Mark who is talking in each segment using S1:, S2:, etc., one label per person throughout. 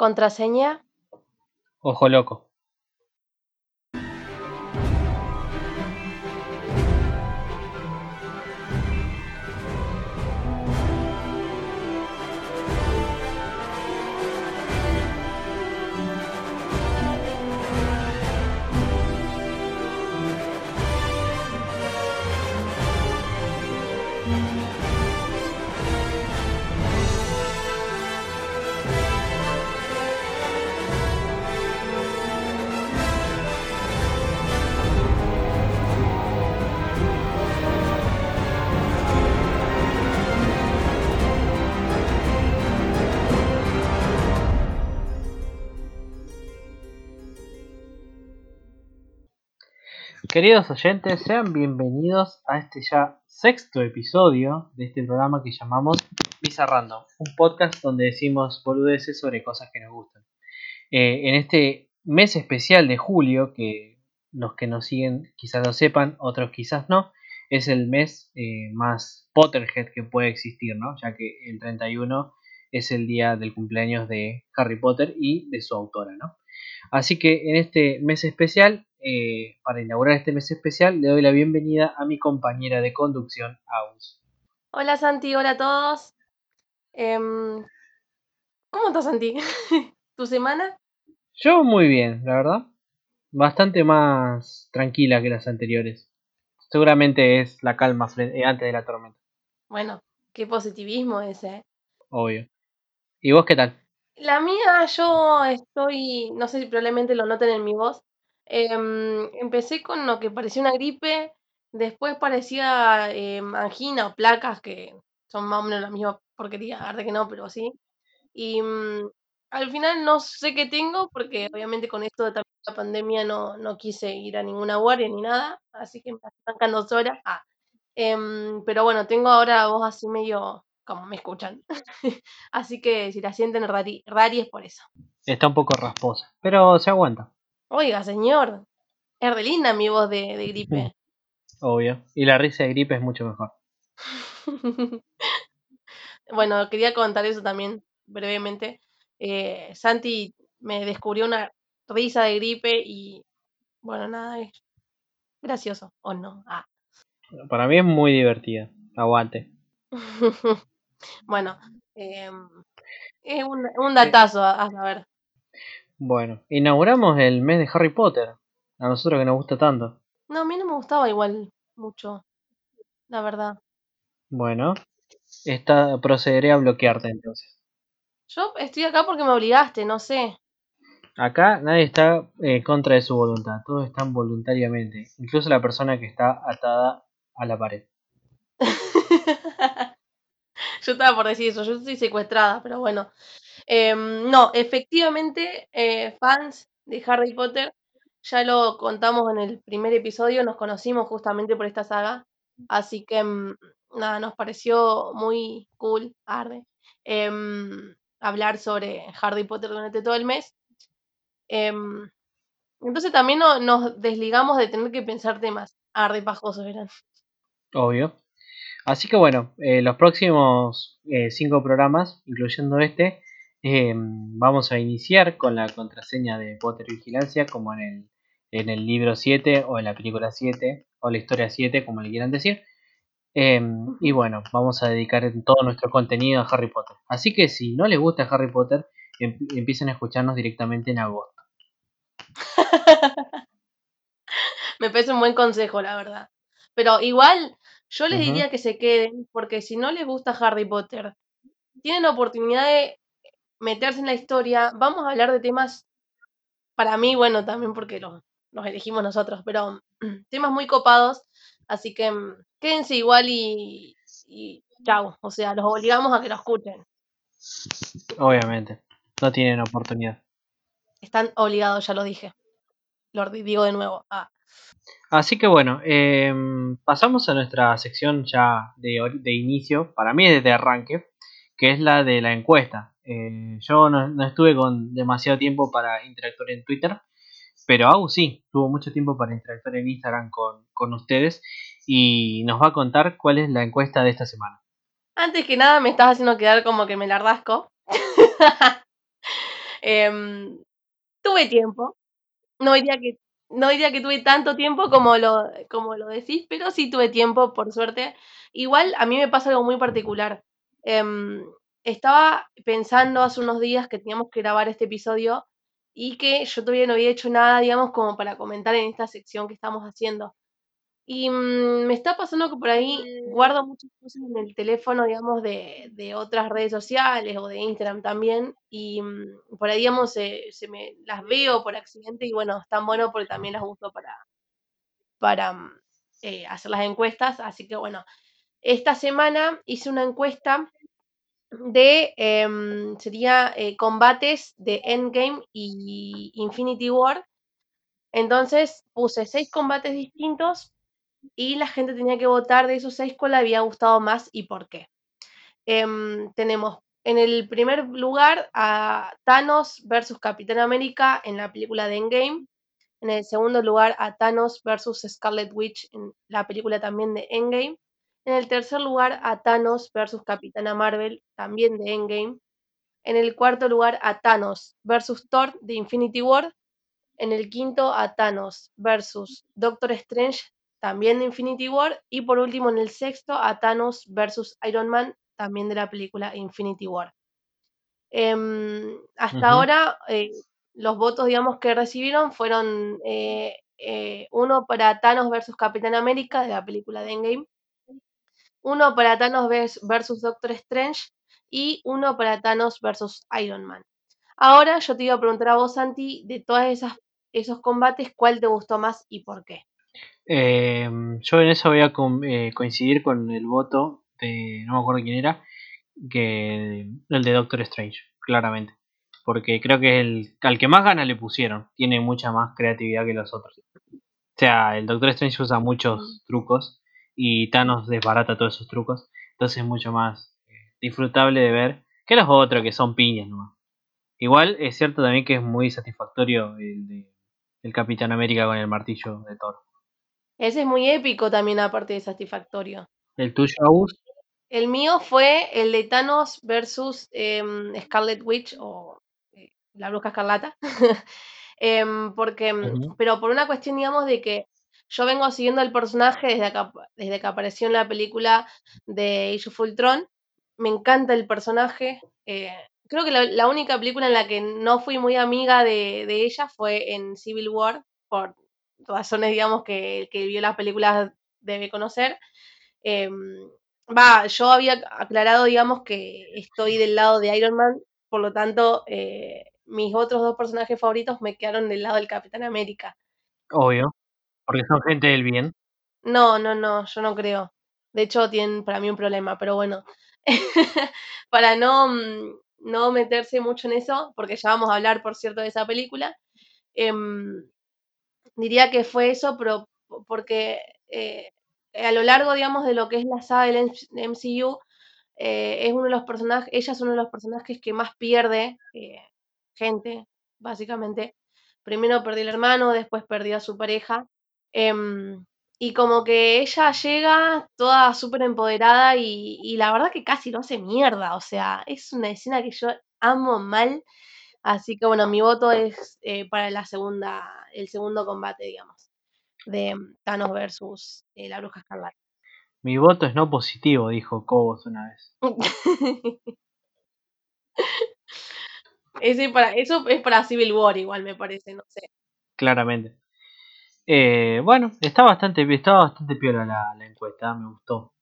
S1: Contraseña.
S2: Ojo loco. Queridos oyentes, sean bienvenidos a este ya sexto episodio de este programa que llamamos Visa Random, un podcast donde decimos boludeces sobre cosas que nos gustan. Eh, en este mes especial de julio, que los que nos siguen quizás lo sepan, otros quizás no, es el mes eh, más Potterhead que puede existir, ¿no? Ya que el 31 es el día del cumpleaños de Harry Potter y de su autora, ¿no? Así que en este mes especial eh, para inaugurar este mes especial, le doy la bienvenida a mi compañera de conducción, Aus.
S1: Hola Santi, hola a todos. Em, ¿Cómo estás Santi? ¿Tu semana?
S2: Yo muy bien, la verdad. Bastante más tranquila que las anteriores. Seguramente es la calma eh, antes de la tormenta.
S1: Bueno, qué positivismo ese. ¿eh?
S2: Obvio. ¿Y vos qué tal?
S1: La mía, yo estoy, no sé si probablemente lo noten en mi voz, Em, empecé con lo que parecía una gripe, después parecía em, angina o placas, que son más o menos la misma porquería, verdad que no, pero sí. Y mm, al final no sé qué tengo, porque obviamente con esto de la pandemia no, no quise ir a ninguna guardia ni nada, así que me estoy sacando sola. Ah, em, pero bueno, tengo ahora voz así medio como me escuchan. así que si la sienten rari, rari es por eso.
S2: Está un poco rasposa, pero se aguanta.
S1: Oiga, señor, es de linda mi voz de, gripe.
S2: Obvio. Y la risa de gripe es mucho mejor.
S1: bueno, quería contar eso también brevemente. Eh, Santi me descubrió una risa de gripe y bueno, nada, es gracioso, ¿o no? Ah.
S2: Para mí es muy divertida. Aguante.
S1: Bueno, em, es un, un datazo a, a saber.
S2: Bueno, inauguramos el mes de Harry Potter. A nosotros que nos gusta tanto.
S1: No, a mí no me gustaba igual mucho, la verdad.
S2: Bueno, esta, procederé a bloquearte entonces.
S1: Yo estoy acá porque me obligaste, no sé.
S2: Acá nadie está en eh, contra de su voluntad, todos están voluntariamente, incluso la persona que está atada a la pared.
S1: yo estaba por decir eso, yo estoy secuestrada, pero bueno. Em, no, efectivamente, eh, fans de Harry Potter, ya lo contamos en el primer episodio, nos conocimos justamente por esta saga, así que mm, nada, nos pareció muy cool, arde, em, hablar sobre Harry Potter durante todo el mes. Em, entonces también nos desligamos de tener que pensar temas arde pajosos, eran.
S2: Obvio. Así que bueno, eh, los próximos eh, cinco programas, incluyendo este, eh, vamos a iniciar con la contraseña de Potter Vigilancia, como en el, en el libro 7 o en la película 7 o la historia 7, como le quieran decir. Em, y bueno, vamos a dedicar todo nuestro contenido a Harry Potter. Así que si no les gusta Harry Potter, em, empiecen a escucharnos directamente en agosto.
S1: Me parece un buen consejo, la verdad. Pero igual, yo les diría que se queden, porque si no les gusta Harry Potter, tienen la oportunidad de meterse en la historia, vamos a hablar de temas, para mí, bueno, también porque los, elegimos nosotros, pero temas muy copados, así que mm, quédense igual y, y chau, o sea, los obligamos a que lo escuchen.
S2: Obviamente, no tienen oportunidad.
S1: Están obligados, ya lo dije. Lo digo de nuevo. Ah.
S2: Así que bueno, em, pasamos a nuestra sección ya de, de inicio, para mí desde arranque, que es la de la encuesta. Eh, yo no, estuve con demasiado tiempo para interactuar en Twitter, pero aún sí, tuvo mucho tiempo para interactuar en Instagram con, ustedes y nos va a contar cuál es la encuesta de esta semana.
S1: Antes que nada me estás haciendo quedar como que me la rasco. Em, tuve tiempo. No diría que, no diría que tuve tanto tiempo como lo, como lo decís, pero sí tuve tiempo, por suerte. Igual a mí me pasa algo muy particular. Em, estaba pensando hace unos días que teníamos que grabar este episodio y que yo todavía no había hecho nada, digamos, como para comentar en esta sección que estamos haciendo. Y mm, me está pasando que por ahí guardo muchas cosas en el teléfono, digamos, de, de otras redes sociales o de Instagram también. Y mm, por ahí, digamos, se, se me las veo por accidente y bueno, están bueno porque también las uso para, para mm, eh, hacer las encuestas. Así que bueno, esta semana hice una encuesta de, em, sería eh, combates de Endgame y Infinity War. Entonces puse seis combates distintos y la gente tenía que votar de esos seis cuál le había gustado más y por qué. Em, tenemos en el primer lugar a Thanos versus Capitán América en la película de Endgame. En el segundo lugar a Thanos versus Scarlet Witch en la película también de Endgame. En el tercer lugar a Thanos versus Capitana Marvel también de Endgame. En el cuarto lugar a Thanos versus Thor de Infinity War. En el quinto a Thanos versus Doctor Strange también de Infinity War, y por último en el sexto a Thanos versus Iron Man, también de la película Infinity War. Em, hasta ahora, eh, los votos, digamos, que recibieron fueron eh, eh, uno para Thanos versus Capitán América, de la película de Endgame, uno para Thanos vers- versus Doctor Strange, y uno para Thanos versus Iron Man. Ahora yo te iba a preguntar a vos, Santi, de esas esos combates, ¿cuál te gustó más y por qué?
S2: Eh, yo en eso voy a eh, coincidir con el voto de, no me acuerdo quién era, que el de Doctor Strange, claramente. Porque creo que el, al que más gana le pusieron, tiene mucha más creatividad que los otros. O sea, el Doctor Strange usa muchos trucos y Thanos desbarata todos esos trucos. Entonces es mucho más eh, disfrutable de ver que los otros que son piñas nomás. Igual es cierto también que es muy satisfactorio el de el Capitán América con el martillo de Thor.
S1: Ese es muy épico también, aparte de satisfactorio.
S2: ¿El tuyo, Agus?
S1: El mío fue el de Thanos versus em, Scarlet Witch o eh, la Bruja Escarlata. Em, porque, em, pero por una cuestión, digamos, de que yo vengo siguiendo el personaje desde que, desde que apareció en la película de Age of Ultron. Me encanta el personaje. eh, creo que la, la única película en la que no fui muy amiga de, de ella fue en Civil War, por razones, digamos, que el que vio las películas debe conocer. Em, Va, yo había aclarado, digamos, que estoy del lado de Iron Man, por lo tanto, eh, mis otros dos personajes favoritos me quedaron del lado del Capitán América.
S2: Obvio, porque son gente del bien.
S1: No, no, no, yo no creo. De hecho, tienen para mí un problema, pero bueno. para no, mm, no meterse mucho en eso, porque ya vamos a hablar, por cierto, de esa película, em, diría que fue eso, pero po- porque eh, a lo largo, digamos, de lo que es la saga del MCU, eh, es uno de los personajes, ella es uno de los personajes que más pierde eh, gente, básicamente. Primero perdió el hermano, después perdió a su pareja. em, y como que ella llega toda súper empoderada y, y la verdad que casi lo hace mierda. O sea, es una escena que yo amo mal. Así que bueno, mi voto es eh, para la segunda, el segundo combate, digamos, de Thanos versus eh, la Bruja Escarlata.
S2: Mi voto es no positivo, dijo Cobos una vez.
S1: Ese para, eso es para Civil War igual, me parece, no sé.
S2: Claramente. Eh, bueno, está bastante, estaba bastante piola la, la encuesta, me gustó.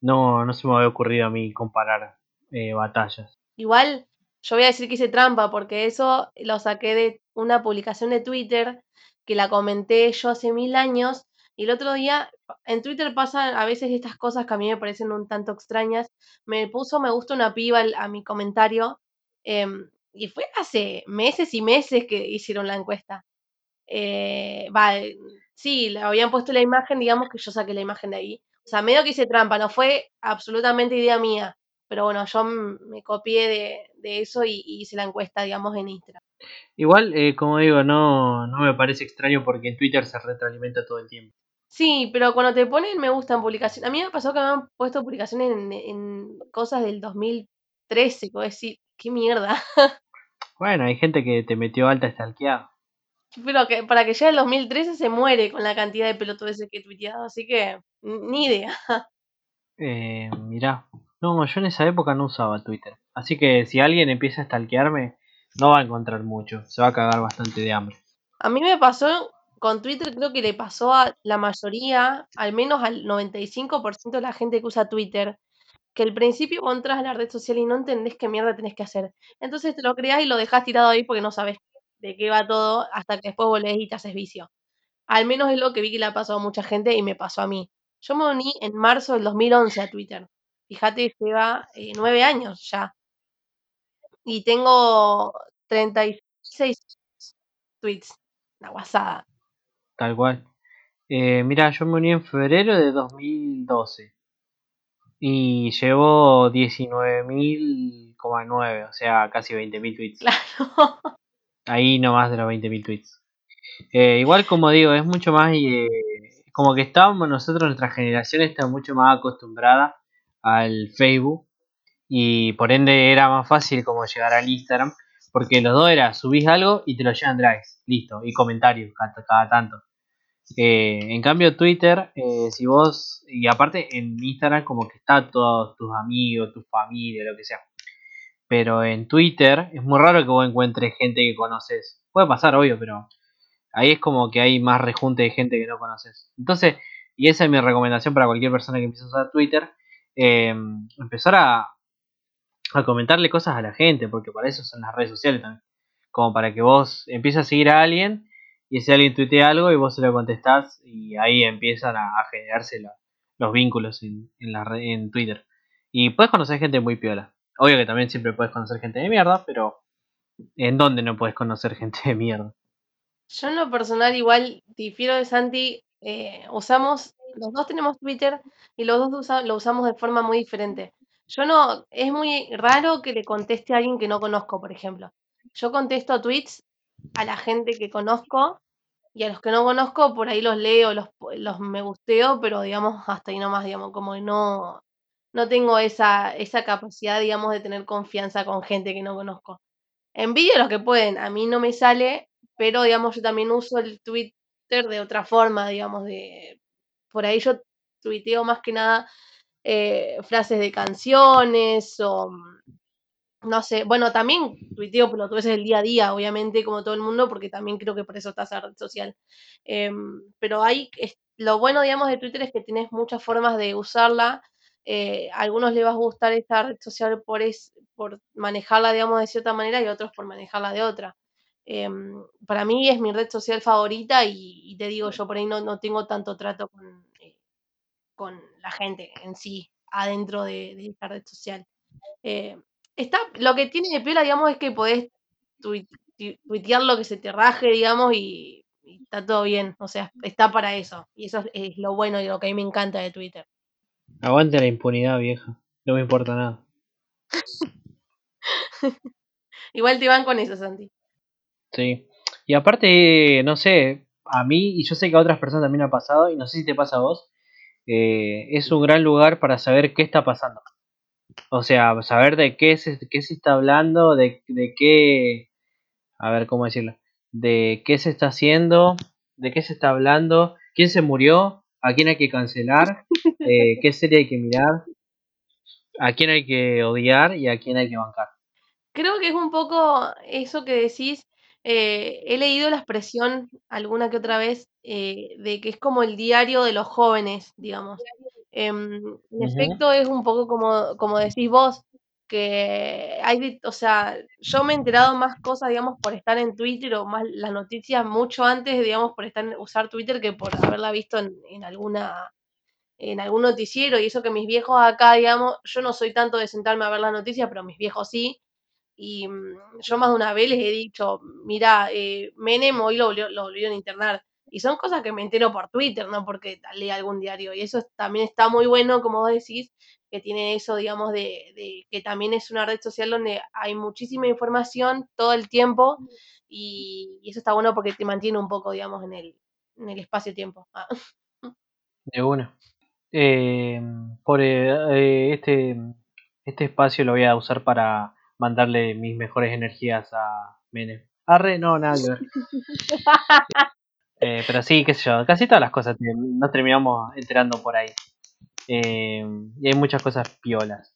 S2: No, no se me había ocurrido a mí comparar eh, batallas.
S1: Igual, yo voy a decir que hice trampa, porque eso lo saqué de una publicación de Twitter que la comenté yo hace mil años. Y el otro día, en Twitter pasan a veces estas cosas que a mí me parecen un tanto extrañas. Me puso me gusta una piba a mi comentario. em, y fue hace meses y meses que hicieron la encuesta. Eh, va, sí, le habían puesto la imagen, digamos que yo saqué la imagen de ahí. O sea, medio que hice trampa, no fue absolutamente idea mía. Pero bueno, yo me copié de, de eso y, y hice la encuesta, digamos, en Instagram.
S2: Igual, eh, como digo, no, no me parece extraño porque en Twitter se retroalimenta todo el tiempo.
S1: Sí, pero cuando te ponen me gustan publicaciones. A mí me pasó que me han puesto publicaciones en, en cosas del 2013, que voy a decir, qué mierda.
S2: Bueno, hay gente que te metió alta stalkeada.
S1: Pero que para que llegue el 2013 se muere con la cantidad de pelotudeces que he tuiteado, así que ni idea.
S2: Eh, mirá, no, yo en esa época no usaba Twitter. Así que si alguien empieza a stalkearme, no va a encontrar mucho. Se va a cagar bastante de hambre.
S1: A mí me pasó con Twitter, creo que le pasó a la mayoría, al menos al 95% de la gente que usa Twitter, que al principio vos entras a la red social y no entendés qué mierda tenés que hacer. Entonces te lo creás y lo dejás tirado ahí porque no sabes de qué va todo hasta que después volvés y te haces vicio. Al menos es lo que vi que le ha pasado a mucha gente y me pasó a mí. Yo me uní en marzo del 2011 a Twitter. Fíjate, lleva eh, nueve años ya. Y tengo 36 tweets. La guasada.
S2: Tal cual. Eh, mira, yo me uní en febrero de 2012. Y llevo 19.000,9, o sea, casi 20.000 tweets.
S1: Claro.
S2: Ahí no más de los 20.000 tweets. Eh, igual como digo, es mucho más... Eh, como que estábamos nosotros, nuestra generación está mucho más acostumbrada al Facebook. Y por ende era más fácil como llegar al Instagram. Porque los dos era, subís algo y te lo llevan drives. Listo. Y comentarios cada, cada tanto. Eh, en cambio Twitter, eh, si vos, y aparte en Instagram como que está todos tus amigos, tu familia, lo que sea. Pero en Twitter es muy raro que vos encuentres gente que conoces. Puede pasar, obvio, pero ahí es como que hay más rejunte de gente que no conoces. Entonces, y esa es mi recomendación para cualquier persona que empiece a usar Twitter, eh, empezar a, a comentarle cosas a la gente, porque para eso son las redes sociales también. Como para que vos empieces a seguir a alguien y si alguien tuitea algo y vos se lo contestás y ahí empiezan a, a generarse los vínculos en, en, la, en Twitter. Y puedes conocer gente muy piola. Obvio que también siempre puedes conocer gente de mierda, pero ¿en dónde no puedes conocer gente de mierda?
S1: Yo en lo personal igual difiero de Santi, eh, usamos, los dos tenemos Twitter y los dos usa, lo usamos de forma muy diferente. Yo no, es muy raro que le conteste a alguien que no conozco, por ejemplo. Yo contesto tweets a la gente que conozco y a los que no conozco por ahí los leo, los, los me gusteo, pero digamos hasta ahí nomás, digamos, como que no, no tengo esa, esa capacidad, digamos, de tener confianza con gente que no conozco. Envidio a los que pueden, a mí no me sale, pero digamos, yo también uso el Twitter de otra forma, digamos, de por ahí yo tuiteo más que nada eh, frases de canciones o no sé, bueno, también tuiteo veces del día a día, obviamente, como todo el mundo, porque también creo que por eso está esa red social. Eh, pero hay, es, lo bueno, digamos, de Twitter es que tienes muchas formas de usarla. Eh, a algunos les va a gustar esta red social por, es, por manejarla, digamos, de cierta manera y otros por manejarla de otra. Eh, para mí es mi red social favorita y, y, te digo, yo por ahí no, no tengo tanto trato con, eh, con la gente en sí, adentro de, de esta red social. Eh, está, lo que tiene de piola, digamos, es que podés tuitear lo que se te raje, digamos, y, y, está todo bien. O sea, está para eso. Y eso es, es, lo bueno y lo que a mí me encanta de Twitter.
S2: Aguante la impunidad, vieja. No me importa nada.
S1: Igual te van con eso, Santi.
S2: Sí. Y aparte, no sé, a mí, y yo sé que a otras personas también ha pasado, y no sé si te pasa a vos, eh, es un gran lugar para saber qué está pasando. O sea, saber de qué se, qué se está hablando, de, de qué, a ver cómo decirlo, de qué se está haciendo, de qué se está hablando, quién se murió, a quién hay que cancelar, eh, qué serie hay que mirar, a quién hay que odiar y a quién hay que bancar.
S1: Creo que es un poco eso que decís. Eh, he leído la expresión alguna que otra vez eh, de que es como el diario de los jóvenes, digamos. Eh, en uh -huh. efecto, es un poco como, como decís vos, que hay, o sea, yo me he enterado más cosas, digamos, por estar en Twitter o más las noticias mucho antes, digamos, por estar usar Twitter que por haberla visto en, en alguna en algún noticiero y eso que mis viejos acá, digamos, yo no soy tanto de sentarme a ver las noticias, pero mis viejos sí. Y mmm, yo más de una vez les he dicho, mira, eh, Menem hoy lo, lo, volvieron a internar. Y son cosas que me entero por Twitter, no porque lea algún diario. Y eso también está muy bueno, como vos decís, que tiene eso, digamos, de, de, que también es una red social donde hay muchísima información todo el tiempo y, y eso está bueno porque te mantiene un poco, digamos, en el, en el espacio-tiempo. Ah.
S2: De una. Eh, por eh, este, este espacio lo voy a usar para mandarle mis mejores energías a Menem. Arre, no, nada que ver. Eh, pero sí, qué sé yo, casi todas las cosas nos terminamos enterando por ahí. Eh, y hay muchas cosas piolas.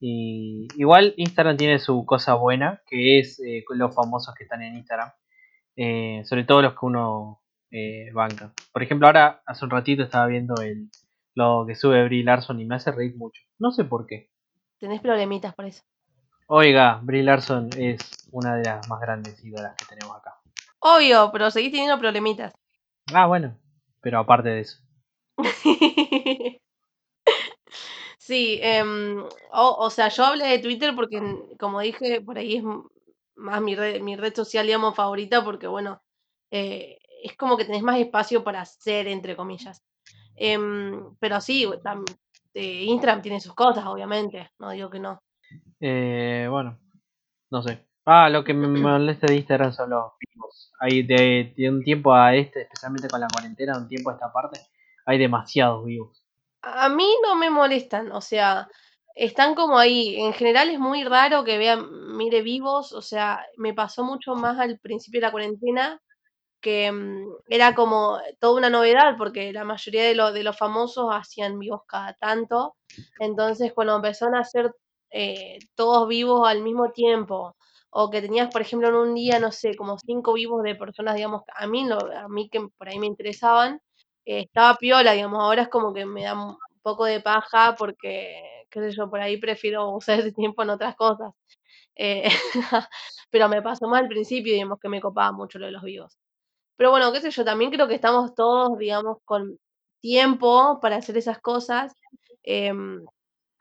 S2: Y igual Instagram tiene su cosa buena, que es eh, los famosos que están en Instagram. sobre todo los que uno banca. Por ejemplo, ahora hace un ratito estaba viendo el, lo que sube Brie Larson y me hace reír mucho. No sé por qué.
S1: Tenés problemitas por eso.
S2: Oiga, Brie Larson es una de las más grandes ídolas que tenemos acá.
S1: Obvio, pero seguís teniendo problemitas.
S2: Ah, bueno, pero aparte de eso.
S1: sí, em, o, sea, yo hablé de Twitter porque, como dije, por ahí es más mi red, mi red social, digamos, favorita, porque, bueno, eh, es como que tenés más espacio para hacer, entre comillas. Em, pero sí, eh, Instagram tiene sus cosas, obviamente, no digo que no.
S2: Eh, bueno, no sé. Ah, lo que me molesta de Instagram son los vivos. Hay de, un tiempo a este, especialmente con la cuarentena, un tiempo a esta parte, hay demasiados vivos.
S1: A mí no me molestan, o sea, están como ahí. En general es muy raro que vean, mire vivos, o sea, me pasó mucho más al principio de la cuarentena, que mm, era como toda una novedad, porque la mayoría de, de los famosos hacían vivos cada tanto. Entonces, cuando empezaron a hacer eh, todos vivos al mismo tiempo, o que tenías, por ejemplo, en un día, no sé, como cinco vivos de personas, digamos, a mí, a mí que por ahí me interesaban, eh, estaba piola, digamos, ahora es como que me da un poco de paja porque, qué sé yo, por ahí prefiero usar ese tiempo en otras cosas. Eh, pero me pasó más al principio, digamos, que me copaba mucho lo de los vivos. Pero bueno, qué sé yo, también creo que estamos todos, digamos, con tiempo para hacer esas cosas. Em,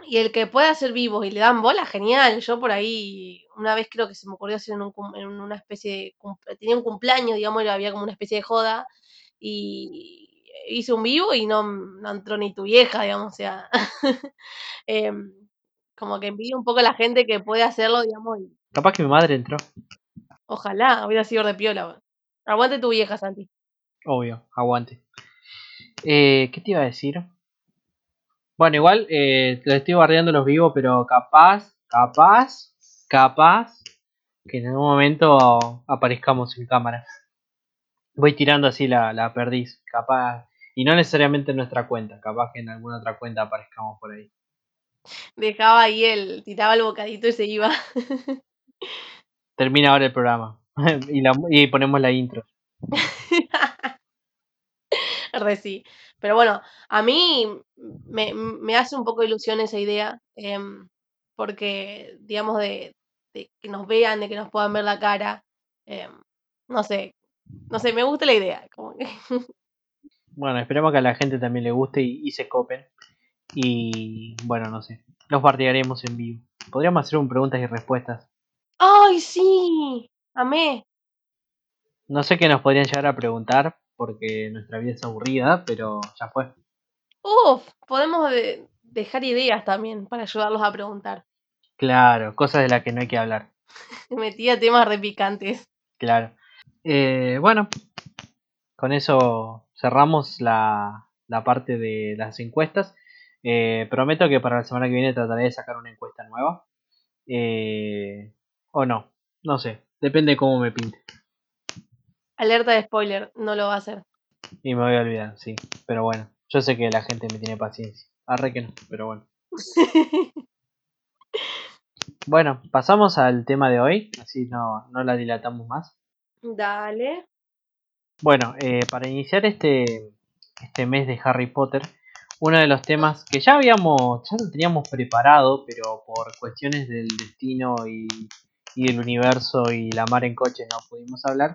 S1: y el que pueda hacer vivos y le dan bola, genial. Yo por ahí, una vez creo que se me ocurrió hacer en, una especie de. Tenía un cumpleaños, digamos, y había como una especie de joda. Y hice un vivo y no, entró ni tu vieja, digamos, o sea. Em, como que envidio un poco a la gente que puede hacerlo, digamos.
S2: Capaz que mi madre entró.
S1: Ojalá, hubiera sido de piola. Aguante tu vieja, Santi.
S2: Obvio, aguante. Eh, ¿Qué te iba a decir? Bueno, igual eh, lo estoy barriendo los vivos, pero capaz, capaz, capaz que en algún momento aparezcamos en cámara. Voy tirando así la, la perdiz, capaz, y no necesariamente en nuestra cuenta, capaz que en alguna otra cuenta aparezcamos por ahí.
S1: Dejaba ahí el, tiraba el bocadito y se iba.
S2: Termina ahora el programa y, la, y ponemos la intro.
S1: Re sí. Pero bueno, a mí me, hace un poco ilusión esa idea, em, porque, digamos, de, que nos vean, de que nos puedan ver la cara, em, no sé, no sé, me gusta la idea.
S2: Bueno, esperemos que a la gente también le guste y, se copen. Y bueno, no sé, los bardearemos en vivo. Podríamos hacer un preguntas y respuestas.
S1: ¡Ay, sí! Amé.
S2: No sé qué nos podrían llegar a preguntar, porque nuestra vida es aburrida, pero ya fue.
S1: Uf, podemos dejar ideas también para ayudarlos a preguntar.
S2: Claro, cosas de las que no hay que hablar.
S1: Metía temas repicantes.
S2: Claro. Eh, bueno, con eso cerramos la, la parte de las encuestas. Eh, prometo que para la semana que viene trataré de sacar una encuesta nueva. Eh, o no, no sé, depende de cómo me pinte.
S1: Alerta de spoiler, no lo va a hacer.
S2: Y me voy a olvidar, sí. Pero bueno, yo sé que la gente me tiene paciencia. Arre que no, pero bueno. bueno, pasamos al tema de hoy, así no, no la dilatamos más.
S1: Dale.
S2: Bueno, eh, para iniciar este, este mes de Harry Potter, uno de los temas que ya habíamos, ya lo teníamos preparado, pero por cuestiones del destino y, y del universo y la mar en coche no pudimos hablar,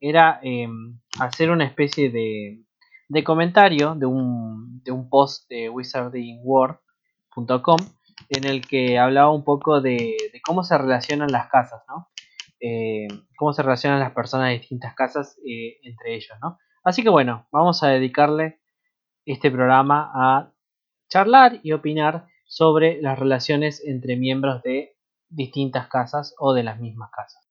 S2: era em, hacer una especie de, de comentario de un, de un post de wizardingworld.com en el que hablaba un poco de, cómo se relacionan las casas, ¿no? Eh, cómo se relacionan las personas de distintas casas eh, entre ellos, ¿no? Así que bueno, vamos a dedicarle este programa a charlar y opinar sobre las relaciones entre miembros de distintas casas o de las mismas casas.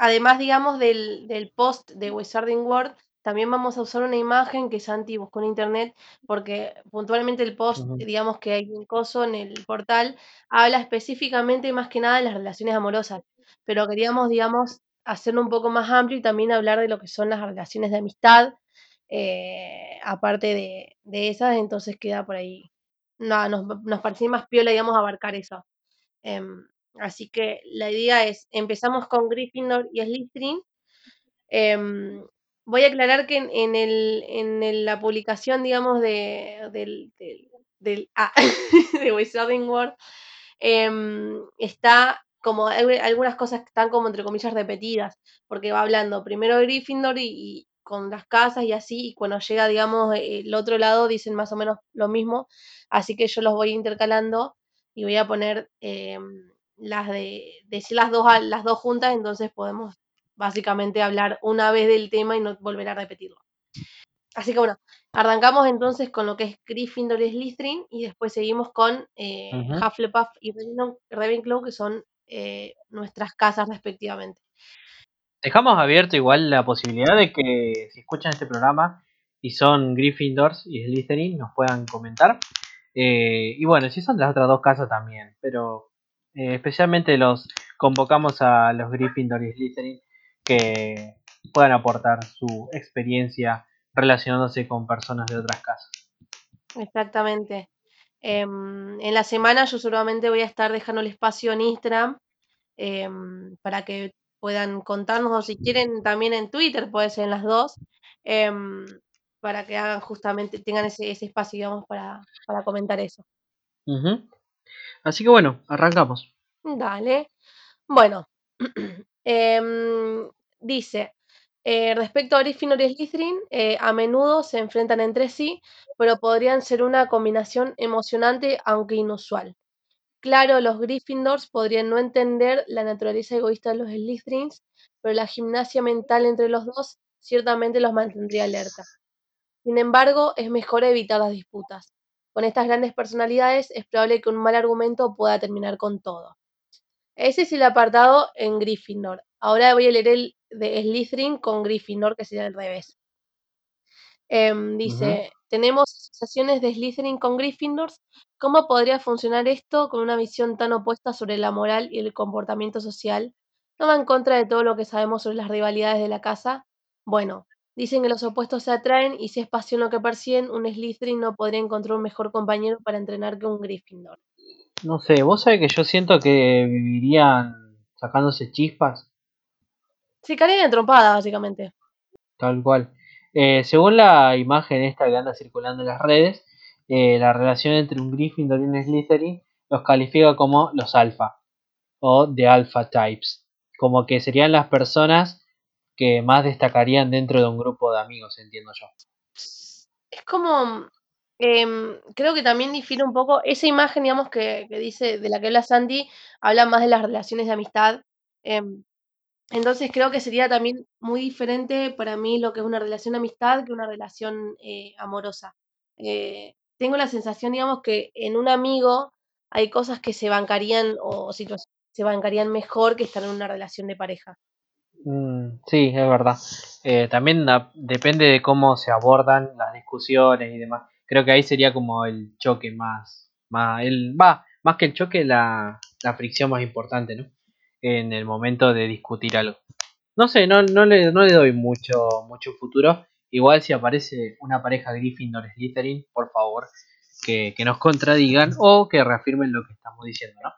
S1: Además, digamos, del, del post de Wizarding World, también vamos a usar una imagen que Santi buscó en internet, porque puntualmente el post, digamos que hay un coso en el portal, habla específicamente más que nada de las relaciones amorosas, pero queríamos, digamos, hacerlo un poco más amplio y también hablar de lo que son las relaciones de amistad, eh, aparte de, de esas, entonces queda por ahí. No, nos, nos parecía más piola, digamos, abarcar eso. Em, así que la idea es, empezamos con Gryffindor y Slytherin. Em, voy a aclarar que en, el, en el- la publicación, digamos, de, del, del, ah, de World, em, está como algunas cosas que están como entre comillas repetidas, porque va hablando primero de Gryffindor y, con las casas y así, y cuando llega, digamos, el otro lado dicen más o menos lo mismo, así que yo los voy intercalando y voy a poner em, las de decir las dos las dos juntas, entonces podemos básicamente hablar una vez del tema y no volver a repetirlo. Así que bueno, arrancamos entonces con lo que es Gryffindor y Slytherin y después seguimos con eh. Hufflepuff y Ravenclaw, Ravenclaw, que son eh, nuestras casas respectivamente.
S2: Dejamos abierto igual la posibilidad de que si escuchan este programa y son Gryffindors y Slytherin nos puedan comentar. Eh, y bueno, si son de las otras dos casas también, pero eh, especialmente los convocamos a los Gryffindor y Slytherin que puedan aportar su experiencia relacionándose con personas de otras casas.
S1: Exactamente. Em, en la semana yo seguramente voy a estar dejando el espacio en Instagram em, para que puedan contarnos, o si quieren también en Twitter, puede ser en las dos, em, para que hagan justamente, tengan ese, ese espacio, digamos, para, para comentar eso.
S2: Ujú. Así que bueno, arrancamos.
S1: Dale. Bueno, em, dice, eh, respecto a Gryffindor y Slytherin, eh, a menudo se enfrentan entre sí, pero podrían ser una combinación emocionante aunque inusual. Claro, los Gryffindors podrían no entender la naturaleza egoísta de los Slytherins, pero la gimnasia mental entre los dos ciertamente los mantendría alerta. Sin embargo, es mejor evitar las disputas. Con estas grandes personalidades es probable que un mal argumento pueda terminar con todo. Ese es el apartado en Gryffindor. Ahora voy a leer el de Slytherin con Gryffindor, que sería al revés. Em, dice, tenemos asociaciones de Slytherin con Gryffindors. ¿Cómo podría funcionar esto con una visión tan opuesta sobre la moral y el comportamiento social? ¿No va en contra de todo lo que sabemos sobre las rivalidades de la casa? Bueno, dicen que los opuestos se atraen y si es pasión lo que persiguen, un Slytherin no podría encontrar un mejor compañero para entrenar que un Gryffindor.
S2: No sé, vos sabés que yo siento que vivirían sacándose chispas,
S1: Se caerían de trompada, básicamente.
S2: tal cual. Eh, según la imagen esta que anda circulando en las redes, eh, la relación entre un Gryffindor y un Slytherin los califica como los alfa o de alpha types, como que serían las personas que más destacarían dentro de un grupo de amigos, entiendo yo.
S1: Es como, em, creo que también difiere un poco, esa imagen, digamos, que, que dice, de la que habla Sandy, habla más de las relaciones de amistad. em, entonces creo que sería también muy diferente para mí lo que es una relación de amistad que una relación eh, amorosa. Eh, tengo la sensación, digamos, que en un amigo hay cosas que se bancarían o situaciones que se bancarían mejor que estar en una relación de pareja.
S2: Mm, sí, es verdad. Eh, también depende de cómo se abordan las discusiones y demás. Creo que ahí sería como el choque más, más el, va, más que el choque, la, la fricción más importante, ¿no? En el momento de discutir algo. No sé, no, no le, no le doy mucho, mucho futuro. Igual si aparece una pareja Gryffindor Slytherin, por favor, que, que nos contradigan o que reafirmen lo que estamos diciendo, ¿no?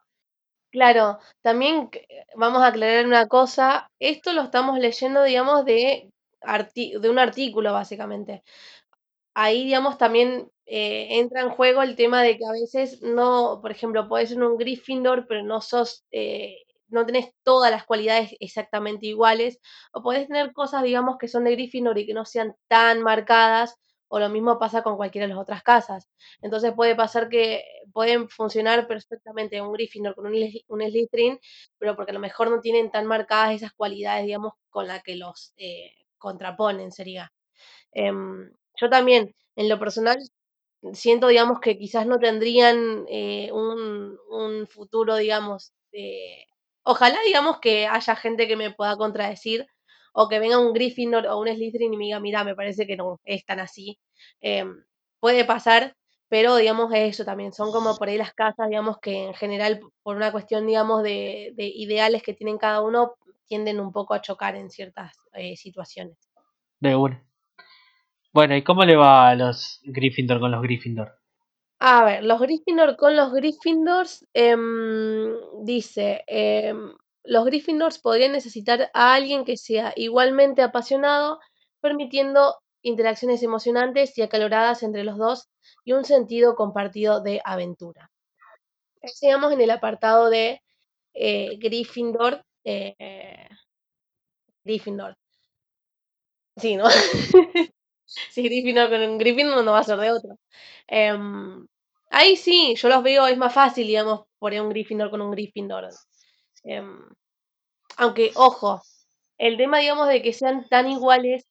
S1: Claro, también que- vamos a aclarar una cosa, esto lo estamos leyendo, digamos, de, de un artículo, básicamente. Ahí, digamos, también eh, entra en juego el tema de que a veces no, por ejemplo, podés ser un Gryffindor, pero no sos, eh, no tenés todas las cualidades exactamente iguales, o podés tener cosas, digamos, que son de Gryffindor y que no sean tan marcadas, o lo mismo pasa con cualquiera de las otras casas. Entonces puede pasar que pueden funcionar perfectamente un Gryffindor con un, un Slytherin, pero porque a lo mejor no tienen tan marcadas esas cualidades, digamos, con las que los eh, contraponen, sería. Em, yo también, en lo personal, siento, digamos, que quizás no tendrían eh, un, un futuro, digamos, eh, Ojalá, digamos, que haya gente que me pueda contradecir o que venga un Gryffindor o un Slytherin y me diga, mira, me parece que no es tan así. Em, puede pasar, pero digamos eso también, son como por ahí las casas, digamos, que en general, por una cuestión, digamos, de, de ideales que tienen cada uno, tienden un poco a chocar en ciertas eh, situaciones.
S2: De una. Bueno, ¿y cómo le va a los Gryffindor con los Gryffindor?
S1: A ver, los Gryffindor con los Gryffindors, em, dice, em, los Gryffindors podrían necesitar a alguien que sea igualmente apasionado, permitiendo interacciones emocionantes y acaloradas entre los dos y un sentido compartido de aventura. Sigamos en el apartado de eh, Gryffindor. eh, Gryffindor. Sí, ¿no? si Gryffindor con un Gryffindor no va a ser de otro. Em, ahí sí, yo los veo, es más fácil, digamos, poner un Gryffindor con un Gryffindor. Em, aunque, ojo, el tema, digamos, de que sean tan iguales,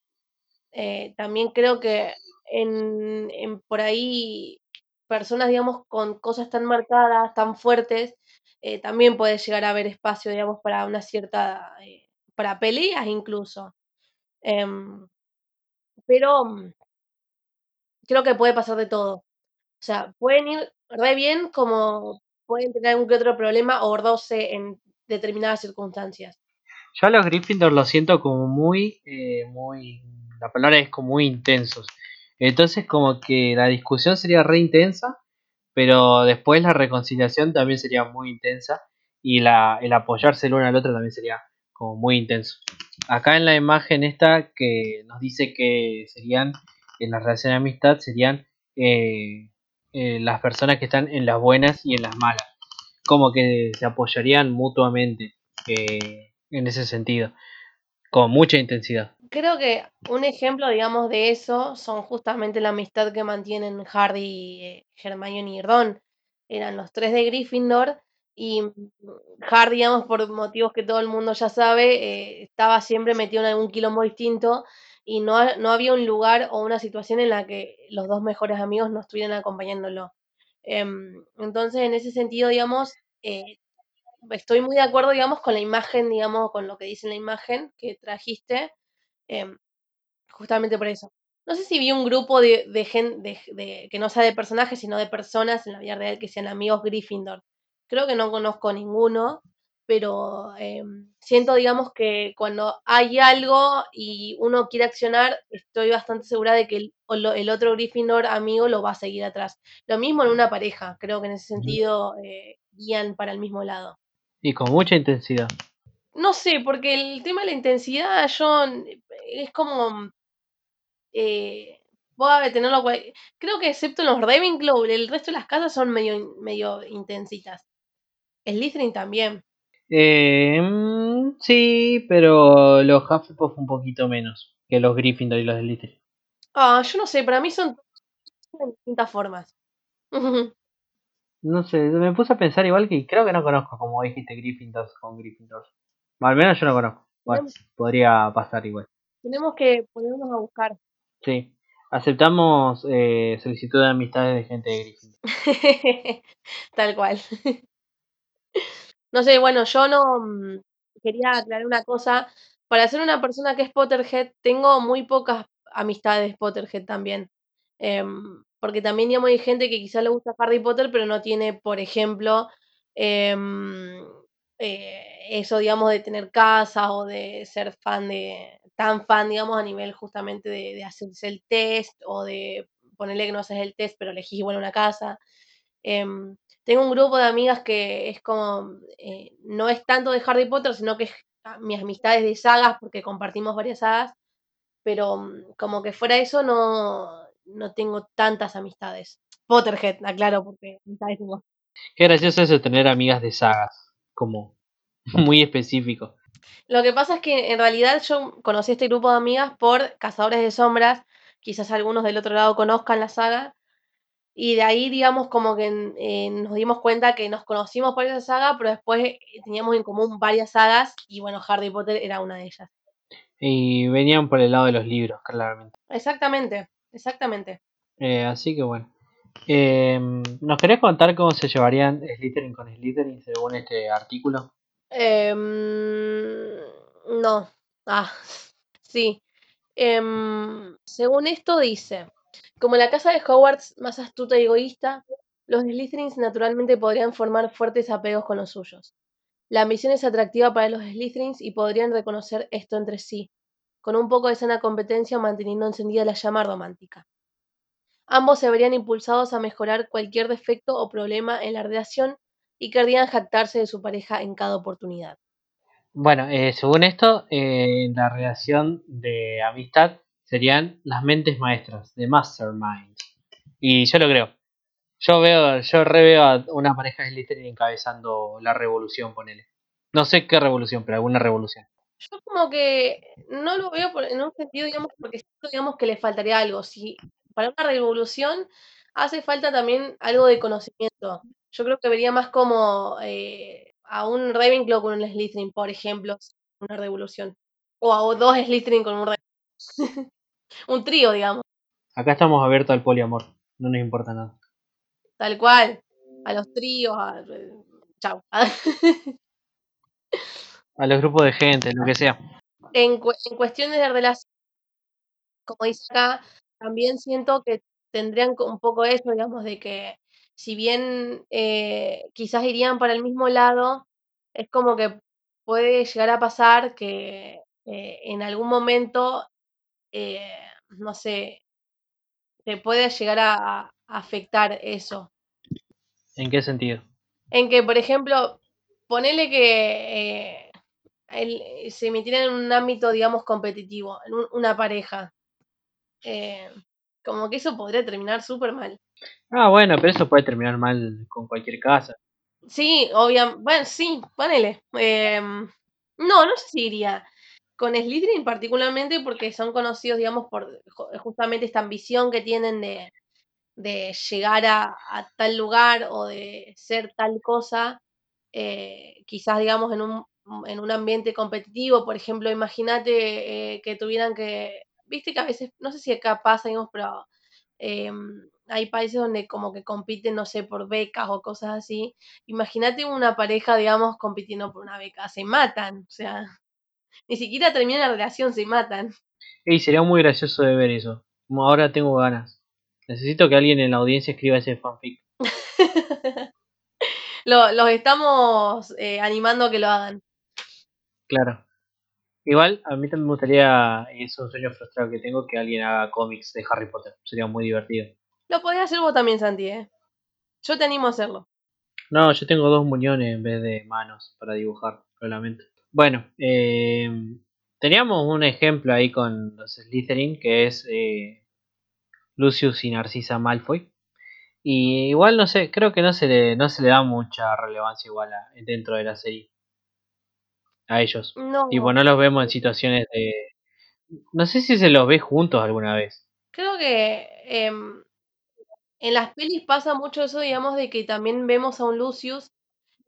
S1: eh, también creo que en, por ahí personas, digamos, con cosas tan marcadas, tan fuertes, eh, también puede llegar a haber espacio, digamos, para una cierta, eh, para peleas incluso. Em, pero mm, creo que puede pasar de todo. O sea, pueden ir re bien como pueden tener algún que otro problema o roce en determinadas circunstancias.
S2: Yo a los Gryffindor los siento como muy, eh, muy, la palabra es como muy intensos. Entonces como que la discusión sería re intensa, pero después la reconciliación también sería muy intensa y la, el apoyarse el uno al otro también sería como muy intenso. Acá en la imagen esta que nos dice que serían, en la relación de amistad, serían eh, eh, las personas que están en las buenas y en las malas. Como que se apoyarían mutuamente eh, en ese sentido, con mucha intensidad.
S1: Creo que un ejemplo, digamos, de eso son justamente la amistad que mantienen Harry, eh, Hermione y Ron. Eran los tres de Gryffindor y mm, Harry, digamos, por motivos que todo el mundo ya sabe, eh, estaba siempre metido en algún quilombo distinto y no, no había un lugar o una situación en la que los dos mejores amigos no estuvieran acompañándolo. Em, entonces, en ese sentido, digamos, eh, estoy muy de acuerdo, digamos, con la imagen, digamos, con lo que dice la imagen que trajiste, em, justamente por eso. No sé si vi un grupo de, de gen- de- de- que no sea de personajes, sino de personas en la vida real que sean amigos Gryffindor. Creo que no conozco ninguno, pero em, siento, digamos, que cuando hay algo y uno quiere accionar, estoy bastante segura de que el, otro Gryffindor amigo lo va a seguir atrás. Lo mismo en una pareja, creo que en ese sentido eh, guían para el mismo lado.
S2: Y con mucha intensidad.
S1: No sé, porque el tema de la intensidad, yo es como eh, pueda tenerlo creo que excepto en los Ravenclaw, el resto de las casas son medio, medio intensitas. Slytherin también.
S2: Eh, mm, sí, pero los Hufflepuff un poquito menos que los Gryffindor y los Slytherin.
S1: Ah, yo no sé, para mí son de distintas formas.
S2: No sé, me puse a pensar igual que creo que no conozco, como dijiste, Gryffindors con Gryffindors. Al menos yo no conozco. Bueno, podría pasar igual.
S1: tenemos que ponernos a buscar.
S2: Sí. Aceptamos eh, solicitud de amistades de gente de Gryffindor.
S1: Tal cual. No sé, bueno, yo no mm, quería aclarar una cosa. Para ser una persona que es Potterhead, tengo muy pocas amistades Potterhead también. Em, porque también, digamos, hay gente que quizás le gusta Harry Potter, pero no tiene, por ejemplo, em, eh, eso, digamos, de tener casa o de ser fan de, tan fan, digamos, a nivel justamente de, de hacerse el test o de ponerle que no haces el test, pero elegís igual una casa. Tengo un grupo de amigas que es como, eh, no es tanto de Harry Potter, sino que es mis amistades de sagas, porque compartimos varias sagas, pero mm, como que fuera eso no, no tengo tantas amistades. Potterhead, aclaro, porque amistades tengo.
S2: Qué gracioso eso tener amigas de sagas, como muy específico.
S1: Lo que pasa es que en realidad yo conocí este grupo de amigas por Cazadores de Sombras, quizás algunos del otro lado conozcan la saga, Y de ahí, digamos, como que eh, nos dimos cuenta que nos conocimos por esa saga, pero después eh, teníamos en común varias sagas y bueno, Harry Potter era una de ellas.
S2: Y venían por el lado de los libros, claramente.
S1: Exactamente, exactamente.
S2: Eh, así que bueno. Eh, ¿Nos querés contar cómo se llevarían Slytherin con Slytherin según este artículo?
S1: Em, no. Ah, sí. Em, según esto dice, como la casa de Hogwarts más astuta y egoísta, los Slytherins naturalmente podrían formar fuertes apegos con los suyos. La ambición es atractiva para los Slytherins y podrían reconocer esto entre sí, con un poco de sana competencia manteniendo encendida la llama romántica. Ambos se verían impulsados a mejorar cualquier defecto o problema en la relación y querrían jactarse de su pareja en cada oportunidad.
S2: Bueno, eh, según esto, eh, la relación de amistad serían las mentes maestras, de Mastermind. Y yo lo creo. Yo veo, yo reveo a una pareja de Slytherin encabezando la revolución, ponele. No sé qué revolución, pero alguna revolución.
S1: Yo como que no lo veo por- en un sentido, digamos, porque siento, digamos, que le faltaría algo. Si para una revolución hace falta también algo de conocimiento. Yo creo que vería más como eh, a un Ravenclaw con un Slytherin, por ejemplo, una revolución. O a dos Slytherin con un Ravenclaw. un trío, digamos,
S2: Acá estamos abiertos al poliamor, no nos importa nada.
S1: tal cual. A los tríos, a... Chau.
S2: A los grupos de gente, lo que sea.
S1: en, cu- en cuestiones de relación, como dice acá, también siento que tendrían un poco eso, digamos, de que si bien eh, quizás irían para el mismo lado, es como que puede llegar a pasar que eh, en algún momento, eh, no sé, te puede llegar a, a afectar eso.
S2: ¿En qué sentido?
S1: En que, por ejemplo, ponele que eh, el- se metieran en un ámbito, digamos, competitivo, en un- una pareja. Eh, como que eso podría terminar súper mal.
S2: Ah, bueno, pero eso puede terminar mal con cualquier casa.
S1: Sí, obviamente. Bueno, sí, ponele. Em, no, no sé si iría con Slytherin particularmente porque son conocidos, digamos, por ju- justamente esta ambición que tienen de, de llegar a, a tal lugar o de ser tal cosa, eh, quizás, digamos, en un, en un ambiente competitivo. Por ejemplo, imagínate eh, que tuvieran que, viste que a veces, no sé si acá pasa, digamos, pero em, hay países donde como que compiten, no sé, por becas o cosas así. Imagínate una pareja, digamos, compitiendo por una beca, se matan, o sea, ni siquiera terminan la relación, se matan.
S2: Y sería muy gracioso de ver eso. Como ahora tengo ganas. Necesito que alguien en la audiencia escriba ese fanfic.
S1: Lo- los estamos eh, animando a que lo hagan.
S2: Claro. Igual, a mí también me gustaría, y es un sueño frustrado que tengo, que alguien haga cómics de Harry Potter. Sería muy divertido.
S1: Lo podés hacer vos también, Santi, ¿eh? Yo te animo a hacerlo.
S2: No, yo tengo dos muñones en vez de manos para dibujar, lo lamento. Bueno, eh, teníamos un ejemplo ahí con los Slytherin, que es eh, Lucius y Narcisa Malfoy. Y igual no sé, creo que no se le, no se le da mucha relevancia igual a- dentro de la serie. A ellos.
S1: No,
S2: Tipo, no los vemos en situaciones de... No sé si se los ve juntos alguna vez.
S1: creo que em, en las pelis pasa mucho eso, digamos, de que también vemos a un Lucius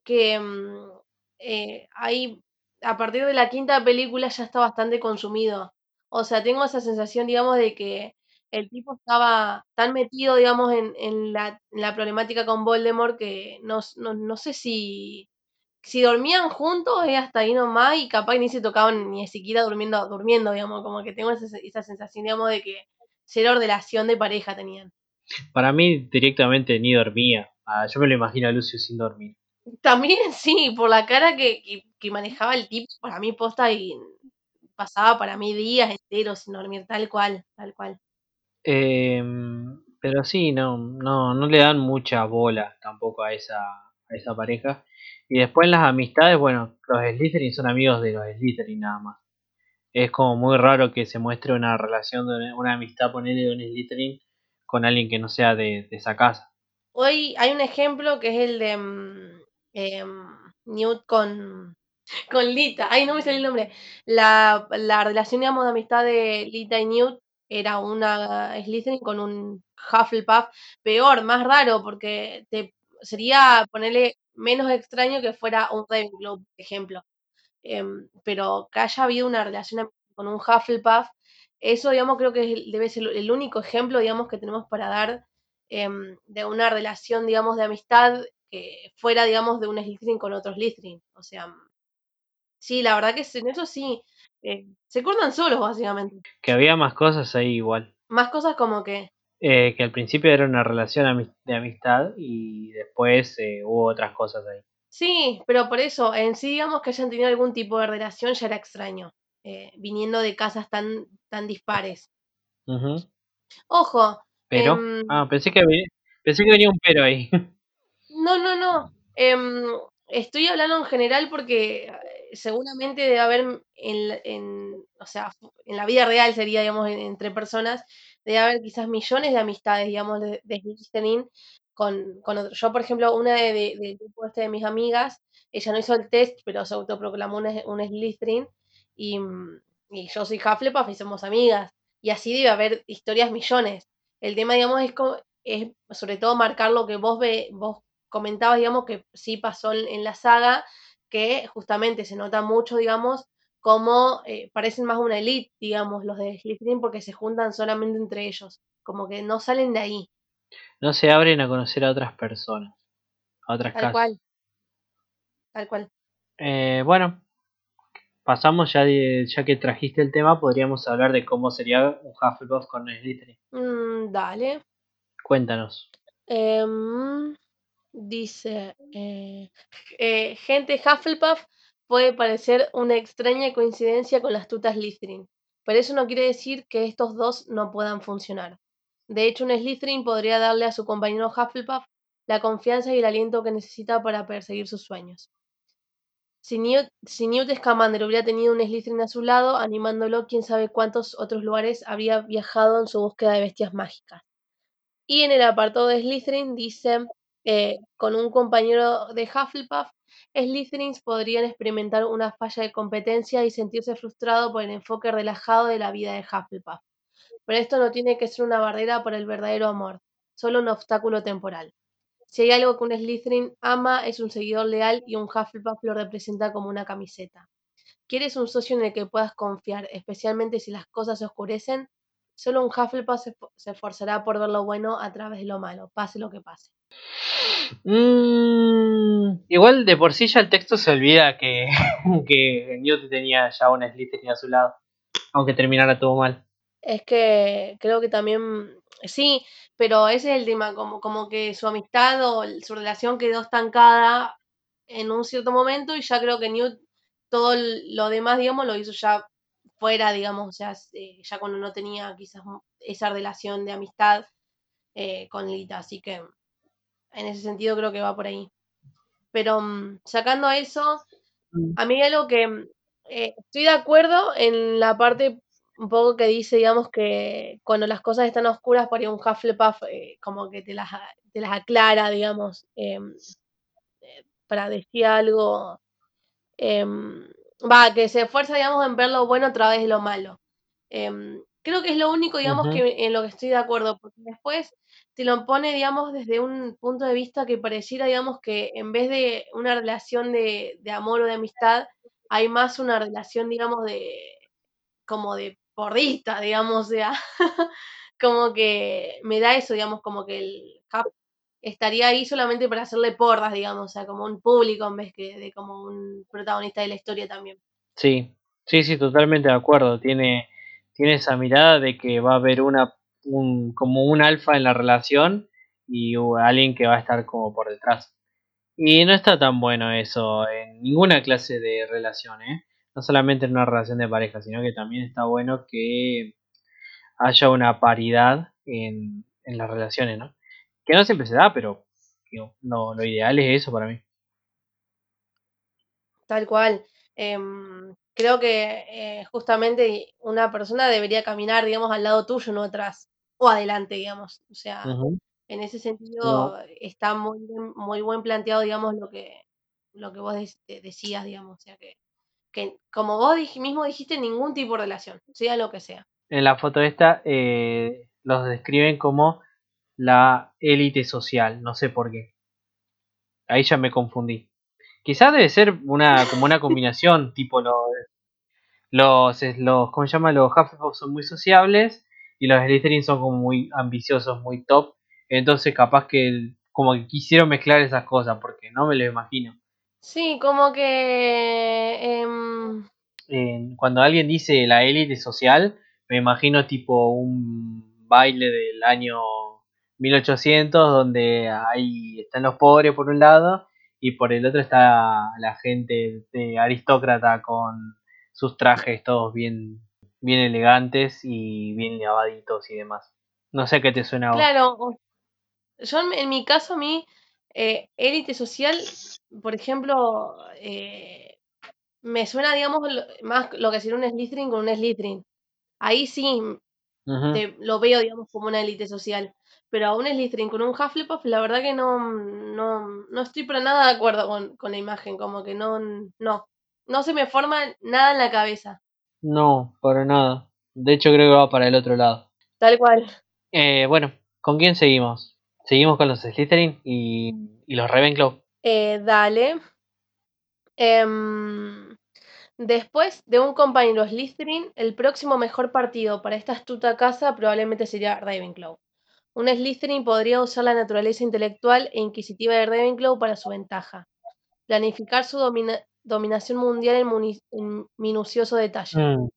S1: que mm, eh, ahí, a partir de la quinta película ya está bastante consumido. O sea, tengo esa sensación, digamos, de que el tipo estaba tan metido, digamos, en, en la, en la problemática con Voldemort que no, no, no sé si, si dormían juntos, es hasta ahí nomás, y capaz ni se tocaban ni siquiera durmiendo, durmiendo, digamos, como que tengo esa, esa sensación, digamos, de que cero relación de pareja tenían.
S2: Para mí directamente ni dormía. Ah, yo me lo imagino a Lucius sin dormir.
S1: También sí, por la cara que, que, que manejaba el tipo, para mí posta y pasaba para mí días enteros sin dormir, tal cual, tal cual.
S2: Eh, pero sí, no, no, no le dan mucha bola tampoco a esa, a esa pareja. Y después en las amistades, bueno, los Slytherin son amigos de los Slytherin nada más. Es como muy raro que se muestre una relación, de una amistad, ponerle de un Slytherin con alguien que no sea de, de esa casa.
S1: Hoy hay un ejemplo que es el de mm, em, Newt con, con Lita. Ay, no me sale el nombre. La, la relación, de amistad de Lita y Newt era una Slytherin con un Hufflepuff. Peor, más raro, porque te, sería ponerle menos extraño que fuera un Ravenclaw, por ejemplo. Em, pero que haya habido una relación con un Hufflepuff, eso, digamos, creo que debe ser el único ejemplo, digamos, que tenemos para dar em, de una relación, digamos, de amistad que fuera, digamos, de un Slytherin con otro Slytherin. O sea, Sí, la verdad que en eso sí. eh, se cortan solos, básicamente.
S2: Que había más cosas ahí igual.
S1: Más cosas como que.
S2: Eh, que al principio era una relación de amistad y después eh, hubo otras cosas ahí.
S1: Sí, pero por eso, en sí, digamos que hayan tenido algún tipo de relación ya era extraño. viniendo de casas tan, tan dispares. Ojo.
S2: Pero,
S1: em,
S2: ah, pensé que, pensé que venía un pero ahí.
S1: No, no, no. Em, estoy hablando en general porque seguramente debe haber en, en, o sea, en la vida real sería, digamos, en- entre personas, debe haber quizás millones de amistades, digamos, de, de listening con, con otros. Yo, por ejemplo, una de, de- del grupo este de mis amigas, ella no hizo el test, pero se autoproclamó una, una Slytherin y, y yo soy Hufflepuff y somos amigas. Y así debe haber historias millones. El tema, digamos, es, es sobre todo marcar lo que vos ve, vos comentabas, digamos, que sí pasó en la saga, que justamente se nota mucho, digamos, como eh, parecen más una elite, digamos, los de Slytherin, porque se juntan solamente entre ellos, como que no salen de ahí,
S2: No se abren a conocer a otras personas, a otras
S1: tal
S2: casas.
S1: cual, tal cual.
S2: Eh, bueno, pasamos ya, de- ya que trajiste el tema, podríamos hablar de cómo sería un Hufflepuff con Slytherin.
S1: Mm, dale.
S2: Cuéntanos.
S1: Em, dice, eh, eh, gente Hufflepuff puede parecer una extraña coincidencia con las tutas Slytherin, pero eso no quiere decir que estos dos no puedan funcionar. De hecho, un Slytherin podría darle a su compañero Hufflepuff la confianza y el aliento que necesita para perseguir sus sueños. Si Newt, si Newt Scamander hubiera tenido un Slytherin a su lado, animándolo, quién sabe cuántos otros lugares habría viajado en su búsqueda de bestias mágicas. Y en el apartado de Slytherin dice, eh, con un compañero de Hufflepuff, Slytherins podrían experimentar una falla de competencia y sentirse frustrado por el enfoque relajado de la vida de Hufflepuff. Pero esto no tiene que ser una barrera para el verdadero amor, solo un obstáculo temporal. Si hay algo que un Slytherin ama es un seguidor leal y un Hufflepuff lo representa como una camiseta. ¿Quieres un socio en el que puedas confiar, especialmente si las cosas se oscurecen? Solo un Hufflepuff se, esfo- se esforzará por ver lo bueno a través de lo malo, pase lo que pase.
S2: Mm, igual de por sí ya el texto se olvida que, que Newt tenía ya una Slytherin a su lado, aunque terminara todo mal.
S1: Es que creo que también, sí, pero ese es el tema, como, como que su amistad o su relación quedó estancada en un cierto momento y ya creo que Newt todo lo demás, digamos, lo hizo ya fuera, digamos, sea, eh, ya cuando no tenía quizás esa relación de amistad eh, con Lita, así que en ese sentido creo que va por ahí. Pero mm, sacando eso, a mí algo que mm, eh, estoy de acuerdo en la parte un poco que dice, digamos, que cuando las cosas están oscuras, por ahí un Hufflepuff como que te las, te las aclara, digamos, em, para decir algo, em, va, que se esfuerza, digamos, en ver lo bueno a través de lo malo. Em, creo que es lo único, digamos, que en lo que estoy de acuerdo, porque después te lo pone, digamos, desde un punto de vista que pareciera, digamos, que en vez de una relación de, de amor o de amistad, hay más una relación, digamos, de como de porrista, digamos, o sea, como que me da eso, digamos, como que el estaría ahí solamente para hacerle porras, digamos, o sea, como un público en vez que de como un protagonista de la historia también.
S2: Sí, sí, sí, totalmente de acuerdo. Tiene, tiene esa mirada de que va a haber una, un, como un alfa en la relación y alguien que va a estar como por detrás. Y no está tan bueno eso en ninguna clase de relación, ¿eh? No solamente en una relación de pareja, sino que también está bueno que haya una paridad en, en las relaciones, ¿no? Que no siempre se da, pero digo, no, lo ideal es eso para mí.
S1: Tal cual. Em, creo que eh, justamente una persona debería caminar, digamos, al lado tuyo, no atrás, o adelante, digamos. O sea, en ese
S2: No,
S1: sentido está muy, bien- muy buen planteado, digamos, lo que, lo que vos dec- de- decías, digamos. O sea, que, que como vos dij- mismo dijiste, ningún tipo de relación, sea lo que sea.
S2: en la foto esta eh, los describen como la élite social, no sé por qué. Ahí ya me confundí. Quizás debe ser una como una combinación, tipo los los, los ¿cómo se llama? Los Hufflepuff son muy sociables y los Slytherin son como muy ambiciosos, muy top. Entonces capaz que el- como que quisieron mezclar esas cosas porque no me lo imagino.
S1: Sí, como que... em,
S2: Eh, cuando alguien dice la élite social, me imagino tipo un baile del año 1800 donde ahí están los pobres por un lado y por el otro está la gente de aristócrata con sus trajes todos bien, bien elegantes y bien lavaditos y demás. No sé qué te suena a vos.
S1: claro, yo en, mi caso a mí, eh, élite social, por ejemplo, eh, me suena, digamos, más lo que sería un Slytherin con un Slytherin. Ahí sí te, lo veo, digamos, como una élite social. Pero a un Slytherin con un Hufflepuff, la verdad que no, no, no estoy para nada de acuerdo con, con la imagen, como que no, no, no se me forma nada en la cabeza,
S2: No, para nada. De hecho creo que va para el otro lado.
S1: tal cual.
S2: Eh, bueno, ¿con quién seguimos? Seguimos con los Slytherin y, y los Ravenclaw.
S1: Eh, dale. Em, después de un compañero Slytherin, el próximo mejor partido para esta astuta casa probablemente sería Ravenclaw. Un Slytherin podría usar la naturaleza intelectual e inquisitiva de Ravenclaw para su ventaja. Planificar su domina- dominación mundial en minucioso detalle.
S2: Mm,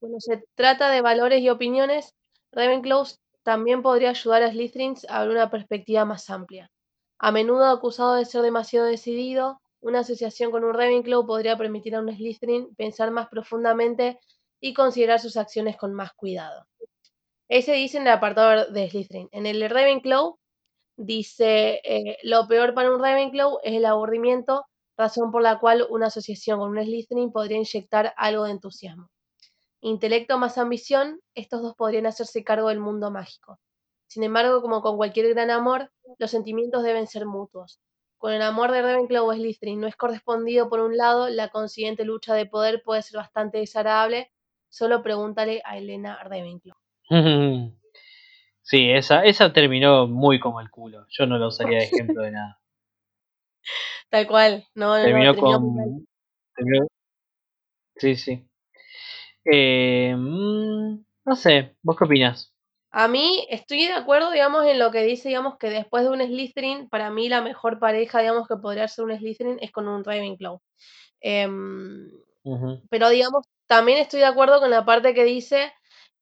S1: Cuando se trata de valores y opiniones, Ravenclaw también podría ayudar a Slytherins a ver una perspectiva más amplia. A menudo acusado de ser demasiado decidido, una asociación con un Ravenclaw podría permitir a un Slytherin pensar más profundamente y considerar sus acciones con más cuidado. Ese dice en el apartado de Slytherin. En el de Ravenclaw dice, eh, lo peor para un Ravenclaw es el aburrimiento, razón por la cual una asociación con un Slytherin podría inyectar algo de entusiasmo. Intelecto más ambición, estos dos podrían hacerse cargo del mundo mágico. Sin embargo, como con cualquier gran amor, los sentimientos deben ser mutuos. Con el amor de Ravenclaw o Slytherin no es correspondido por un lado, la consiguiente lucha de poder puede ser bastante desagradable. Solo pregúntale a Elena Ravenclaw.
S2: Sí, esa, esa terminó muy como el culo. Yo no la usaría de ejemplo de nada.
S1: Tal cual, no, no, no,
S2: Terminó
S1: terminó
S2: con. terminó- Sí, sí. Eh, mm, no sé, ¿vos qué opinas?
S1: A mí estoy de acuerdo, digamos, en lo que dice, digamos, que después de un Slytherin, para mí la mejor pareja, digamos, que podría ser un Slytherin es con un Ravenclaw.
S2: Ujú.
S1: pero, digamos, también estoy de acuerdo con la parte que dice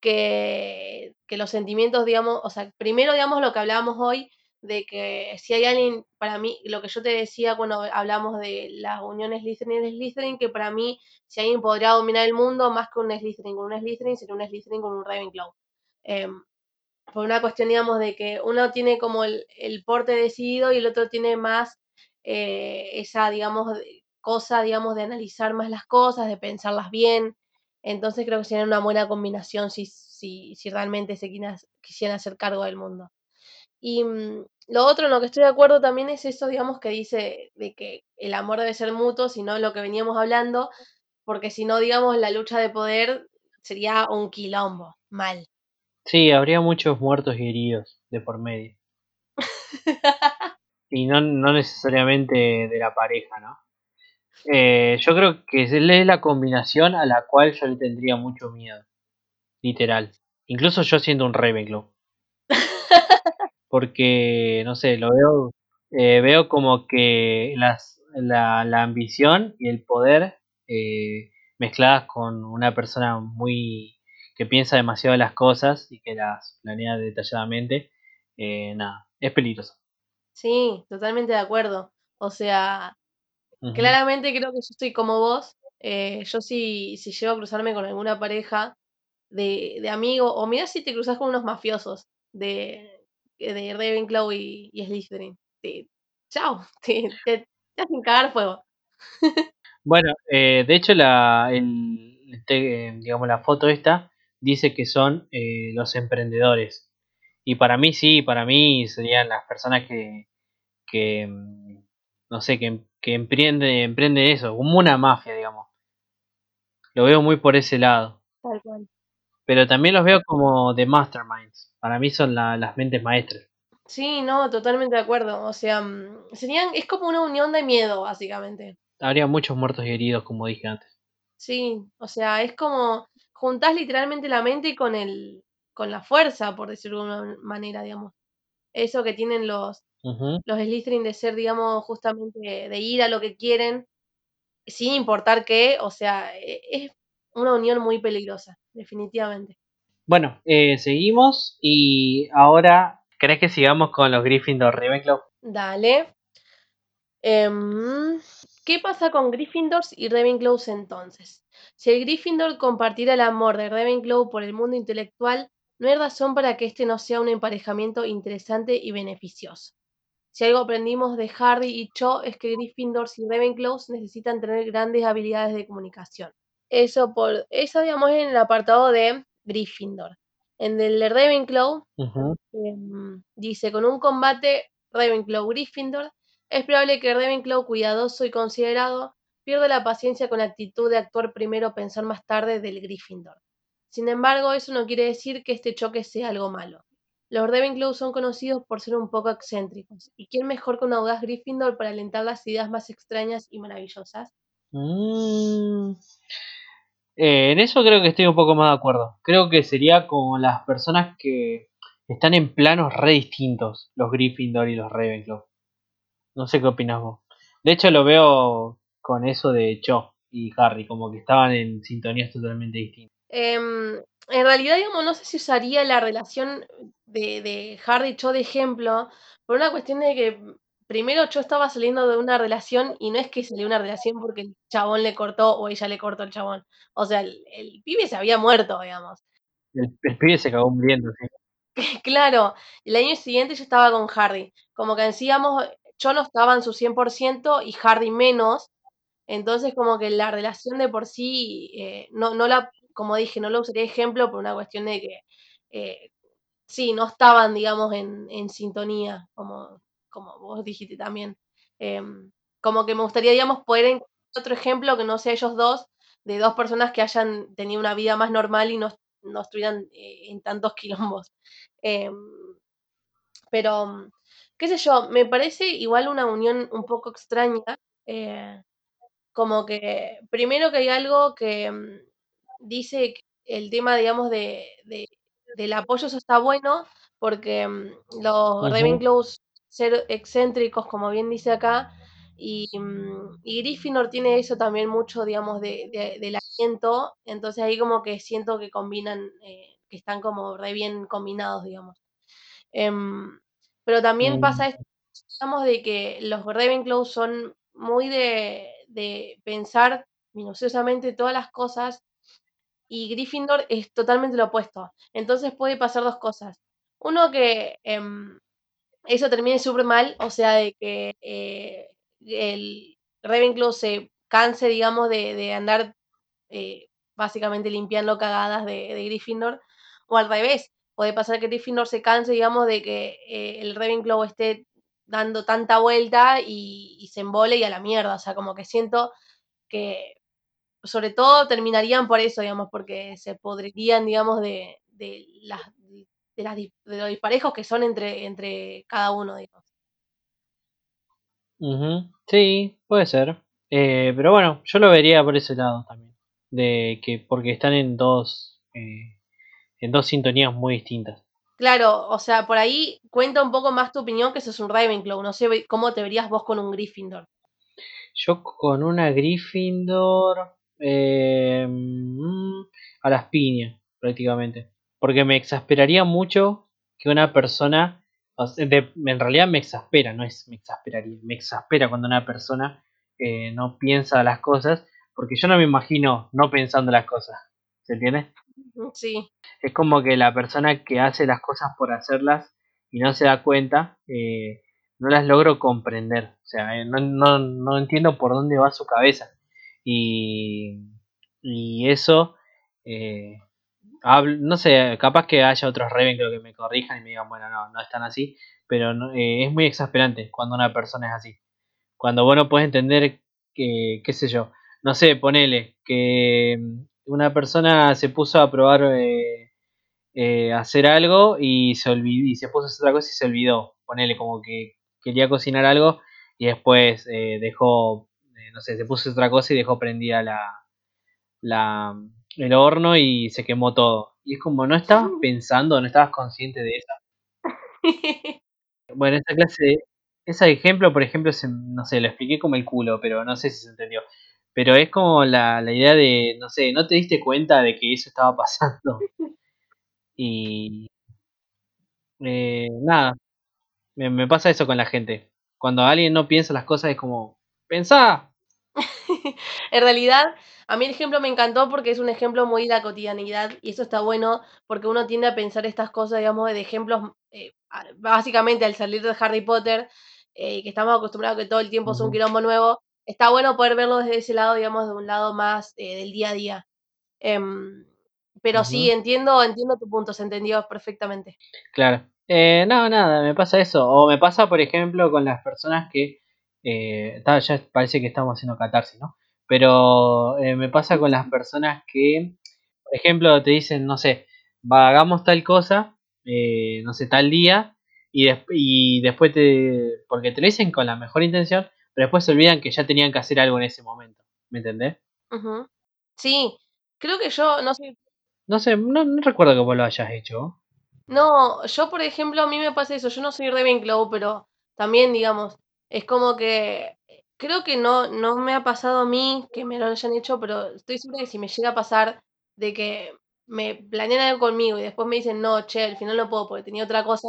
S1: que, que los sentimientos, digamos, o sea, primero, digamos, lo que hablábamos hoy, de que si hay alguien, para mí, lo que yo te decía cuando hablamos de las uniones Slytherin y Slytherin, que para mí, si alguien podría dominar el mundo, más que un Slytherin con un Slytherin, sería un Slytherin con un Ravenclaw. Em, por una cuestión, digamos, de que uno tiene como el, el porte decidido y el otro tiene más eh, esa, digamos, cosa, digamos, de analizar más las cosas, de pensarlas bien. Entonces creo que sería una buena combinación si, si, si realmente se quisieran hacer cargo del mundo. Y mm, lo otro en lo que estoy de acuerdo también es eso, digamos, que dice de que el amor debe ser mutuo, sino lo que veníamos hablando, porque si no, digamos, la lucha de poder sería un quilombo, mal.
S2: Sí, habría muchos muertos y heridos de por medio. Y no, no necesariamente de la pareja, ¿no? Eh, yo creo que es la combinación a la cual yo le tendría mucho miedo. Literal. Incluso yo siendo un Ravenclaw. Porque, no sé, lo veo, eh, veo como que las, la, la ambición y el poder eh, mezcladas con una persona muy que piensa demasiado las cosas y que las planea detalladamente, eh, nada, es peligroso.
S1: Sí, totalmente de acuerdo. O sea, Claramente creo que yo estoy como vos. eh, yo si, si llego a cruzarme con alguna pareja de, de amigo, o mira si te cruzas con unos mafiosos de, de Ravenclaw y, y Slytherin. Te, chao, te, te, te hacen cagar fuego.
S2: Bueno, eh, de hecho la, el, este, eh, digamos, la foto esta dice que son eh, los emprendedores. Y para mí sí, para mí serían las personas que, que mm, no sé, que, que emprende, emprende eso, como una mafia, digamos. Lo veo muy por ese lado.
S1: Tal cual.
S2: Pero también los veo como de masterminds. Para mí son la- las mentes maestras.
S1: Sí, no, totalmente de acuerdo. O sea, mm, serían, es como una unión de miedo, básicamente.
S2: Habría muchos muertos y heridos, como dije antes.
S1: Sí, o sea, es como juntás literalmente la mente con el, con la fuerza, por decirlo de alguna manera, digamos. Eso que tienen los, los Slytherin de ser, digamos, justamente de ir a lo que quieren sin importar qué, o sea, e, es una unión muy peligrosa, definitivamente.
S2: Bueno, eh, seguimos y ahora, ¿crees que sigamos con los Gryffindor Ravenclaw?
S1: Dale. Em, ¿Qué pasa con Gryffindors y Ravenclaws entonces? Si el Gryffindor compartiera el amor de Ravenclaw por el mundo intelectual, no hay razón para que este no sea un emparejamiento interesante y beneficioso. Si algo aprendimos de Harry y Cho es que Gryffindors y Ravenclaws necesitan tener grandes habilidades de comunicación. Eso por eso digamos en el apartado de Gryffindor. En el de Ravenclaw em, dice con un combate Ravenclaw Gryffindor es probable que Ravenclaw cuidadoso y considerado pierda la paciencia con la actitud de actuar primero pensar más tarde del Gryffindor. Sin embargo, eso no quiere decir que este choque sea algo malo. Los Ravenclaw son conocidos por ser un poco excéntricos, y quién mejor que un audaz Gryffindor para alentar las ideas más extrañas y maravillosas.
S2: Mm. Eh, en eso creo que estoy un poco más de acuerdo. Creo que sería como las personas que están en planos re distintos, los Gryffindor y los Ravenclaw. No sé qué opinas vos. De hecho lo veo con eso de Cho y Harry, como que estaban en sintonías totalmente distintas.
S1: Em, en realidad, digamos, no sé si usaría la relación de, de Harry y Cho de ejemplo, por una cuestión de que primero Cho estaba saliendo de una relación y no es que salió una relación porque el chabón le cortó o ella le cortó el chabón. O sea, el, pibe se había muerto, digamos.
S2: El, pibe se acabó muriendo, sí.
S1: claro, el año siguiente yo estaba con Harry. Como que decíamos, Cho no estaba en su 100% y Harry menos. Entonces, como que la relación de por sí, eh, no, no la, como dije, no lo usaría ejemplo por una cuestión de que, eh, sí, no estaban, digamos, en, en sintonía, como, como vos dijiste también. Em, como que me gustaría, digamos, poder encontrar otro ejemplo que no sea ellos dos, de dos personas que hayan tenido una vida más normal y no, no estuvieran eh, en tantos quilombos. Em, pero, qué sé yo, me parece igual una unión un poco extraña. Eh, como que, primero que hay algo que dice el tema, digamos, de, del apoyo, eso está bueno, porque mm, los Ravenclaws ser excéntricos, como bien dice acá, y, mm, y Gryffindor tiene eso también mucho, digamos, de, del aliento, entonces ahí como que siento que combinan, eh, que están como re bien combinados, digamos. Em, pero también pasa esto, digamos, de que los Ravenclaws son muy de, de pensar minuciosamente todas las cosas y Gryffindor es totalmente lo opuesto. Entonces puede pasar dos cosas. Uno que em, eso termine súper mal, o sea, de que eh, el Ravenclaw se canse, digamos, de, andar eh, básicamente limpiando cagadas de, de, Gryffindor, o al revés, puede pasar que Gryffindor se canse, digamos, de que eh, el Ravenclaw esté dando tanta vuelta y, se embole y a la mierda. O sea, como que siento que sobre todo terminarían por eso, digamos, porque se podrían, digamos, de, de las de, las, de los disparejos que son entre, entre cada uno, digamos.
S2: Sí, puede ser. Eh, pero bueno, yo lo vería por ese lado también. De que porque están en dos eh, en dos sintonías muy distintas.
S1: Claro, o sea, por ahí cuenta un poco más tu opinión que sos un Ravenclaw. No sé cómo te verías vos con un Gryffindor.
S2: Yo con una Gryffindor. Eh, mm, a las piñas, prácticamente. Porque me exasperaría mucho que una persona. en realidad me exaspera, no es me exasperaría. Me exaspera cuando una persona eh, no piensa las cosas. Porque yo no me imagino no pensando las cosas. ¿Se entiende?
S1: Sí.
S2: Es como que la persona que hace las cosas por hacerlas y no se da cuenta, eh, no las logro comprender. O sea, eh, no, no, no, entiendo por dónde va su cabeza. Y, y eso, eh, no sé, capaz que haya otros Ravenclaw que me corrijan y me digan, bueno, no, no están así. Pero es muy exasperante cuando una persona es así. Cuando vos no entender que, qué sé yo, no sé, ponele que una persona se puso a probar eh, eh, hacer algo y se olvidó y se puso a hacer otra cosa y se olvidó. Ponele como que quería cocinar algo y después eh, dejó, no sé, se puso otra cosa y dejó prendida la, la, el horno y se quemó todo. Y es como, no estabas pensando, no estabas consciente de eso. bueno, esa clase, ese ejemplo, por ejemplo, no sé, lo expliqué como el culo, pero no sé si se entendió. pero es como la, la idea de, no sé, no te diste cuenta de que eso estaba pasando. Y eh, nada, me, me pasa eso con la gente. Cuando alguien no piensa las cosas es como, pensá.
S1: en realidad, a mí el ejemplo me encantó porque es un ejemplo muy de la cotidianidad y eso está bueno porque uno tiende a pensar estas cosas, digamos, de ejemplos, eh, básicamente al salir de Harry Potter, eh, que estamos acostumbrados a que todo el tiempo es un quilombo nuevo, está bueno poder verlo desde ese lado, digamos, de un lado más eh, del día a día. Em, pero sí, entiendo, entiendo tu punto, se entendió perfectamente.
S2: Claro. Eh, no, nada, me pasa eso. O me pasa, por ejemplo, con las personas que... eh, ta, ya parece que estamos haciendo catarsis, ¿no? Pero eh, me pasa con las personas que, por ejemplo, te dicen, no sé, hagamos tal cosa, eh, no sé, tal día, y, des- y después te... Porque te lo dicen con la mejor intención, pero después se olvidan que ya tenían que hacer algo en ese momento. ¿Me entendés?
S1: Ujú. Sí, creo que yo, no sé,
S2: No sé, no, no recuerdo que vos lo hayas hecho.
S1: No, yo por ejemplo, a mí me pasa eso, yo no soy Ravenclaw, pero también, digamos, es como que creo que no, no me ha pasado a mí que me lo hayan hecho, pero estoy segura que si me llega a pasar de que me planean algo conmigo y después me dicen, no, che, al final no puedo porque tenía otra cosa,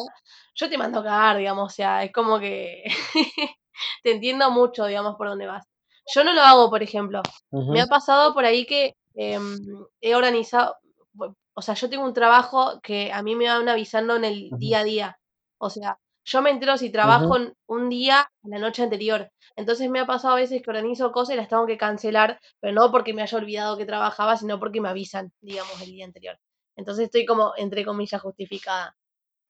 S1: yo te mando a cagar, digamos, o sea, es como que te entiendo mucho, digamos, por dónde vas. Yo no lo hago, por ejemplo. Me ha pasado por ahí que em, he organizado, o sea, yo tengo un trabajo que a mí me van avisando en el día a día. O sea, yo me entero si trabajo un día en la noche anterior. Entonces me ha pasado a veces que organizo cosas y las tengo que cancelar, pero no porque me haya olvidado que trabajaba, sino porque me avisan, digamos, el día anterior. Entonces estoy como, entre comillas, justificada.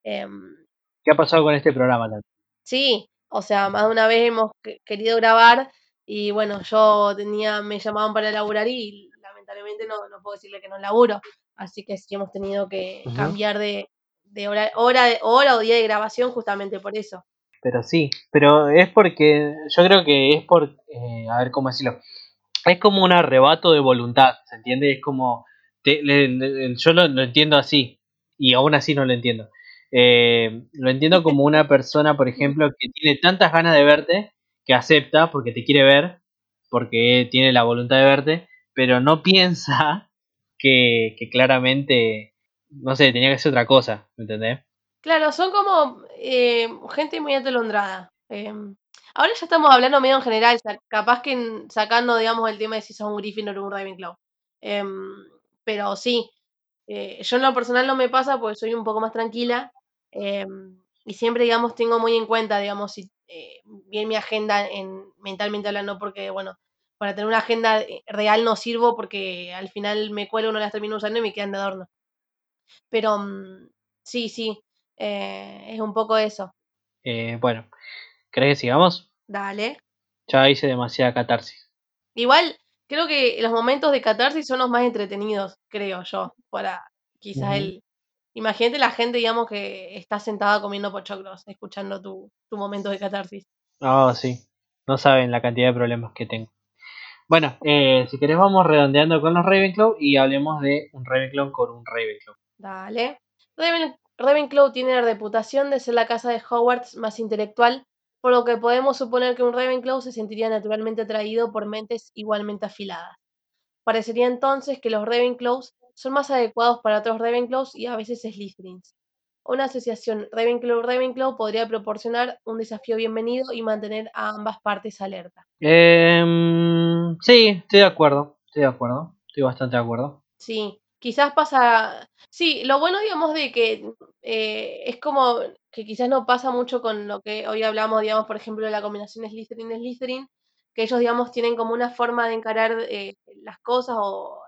S1: Em,
S2: ¿Qué ha pasado con este programa también?
S1: Sí, o sea, más de una vez hemos que- querido grabar y bueno, yo tenía, me llamaban para laburar y lamentablemente no, no puedo decirle que no laburo. Así que sí hemos tenido que cambiar de, de hora, hora, hora o día de grabación justamente por eso.
S2: Pero sí, pero es porque yo creo que es por, eh, a ver cómo decirlo, es como un arrebato de voluntad, ¿se entiende? Es como, te- yo lo, lo entiendo así y aún así no lo entiendo. Eh, lo entiendo como una persona, por ejemplo, que tiene tantas ganas de verte que acepta porque te quiere ver, porque tiene la voluntad de verte, pero no piensa que, que claramente, no sé, tenía que hacer otra cosa, ¿me entendés?
S1: Claro, son como eh, gente muy atolondrada. Em, ahora ya estamos hablando medio en general, capaz que sacando, digamos, el tema de si sos un Gryffindor o un Ravenclaw. Em, pero sí, Eh, yo en lo personal no me pasa porque soy un poco más tranquila em, y siempre, digamos, tengo muy en cuenta, digamos, si, eh, bien mi agenda en, mentalmente hablando, porque, bueno, para tener una agenda eh, real no sirvo porque al final me cuelgo, no las termino usando y me quedan de adorno. Pero mm, sí, sí, eh, es un poco eso.
S2: Eh, bueno, ¿crees que sigamos?
S1: Dale.
S2: Ya hice demasiada catarsis.
S1: Igual, creo que los momentos de catarsis son los más entretenidos, creo yo, para quizás el... Imagínate la gente, digamos, que está sentada comiendo pochoclos, escuchando tu, tu momento de catarsis.
S2: Ah, sí. No saben la cantidad de problemas que tengo. Bueno, eh, si querés vamos redondeando con los Ravenclaw y hablemos de un Ravenclaw con un Ravenclaw.
S1: Dale. Raven- Ravenclaw tiene la reputación de ser la casa de Hogwarts más intelectual, por lo que podemos suponer que un Ravenclaw se sentiría naturalmente atraído por mentes igualmente afiladas. Parecería entonces que los Ravenclaws son más adecuados para otros Ravenclaws y a veces Slytherins. Una asociación Ravenclaw-Ravenclaw podría proporcionar un desafío bienvenido y mantener a ambas partes alerta.
S2: Em, sí, estoy de acuerdo. Estoy de acuerdo. Estoy bastante de acuerdo.
S1: Sí, quizás pasa... Sí, lo bueno, digamos, de que eh, es como que quizás no pasa mucho con lo que hoy hablamos, digamos, por ejemplo, de la combinación Slytherin-Slytherin, que ellos, digamos, tienen como una forma de encarar eh, las cosas o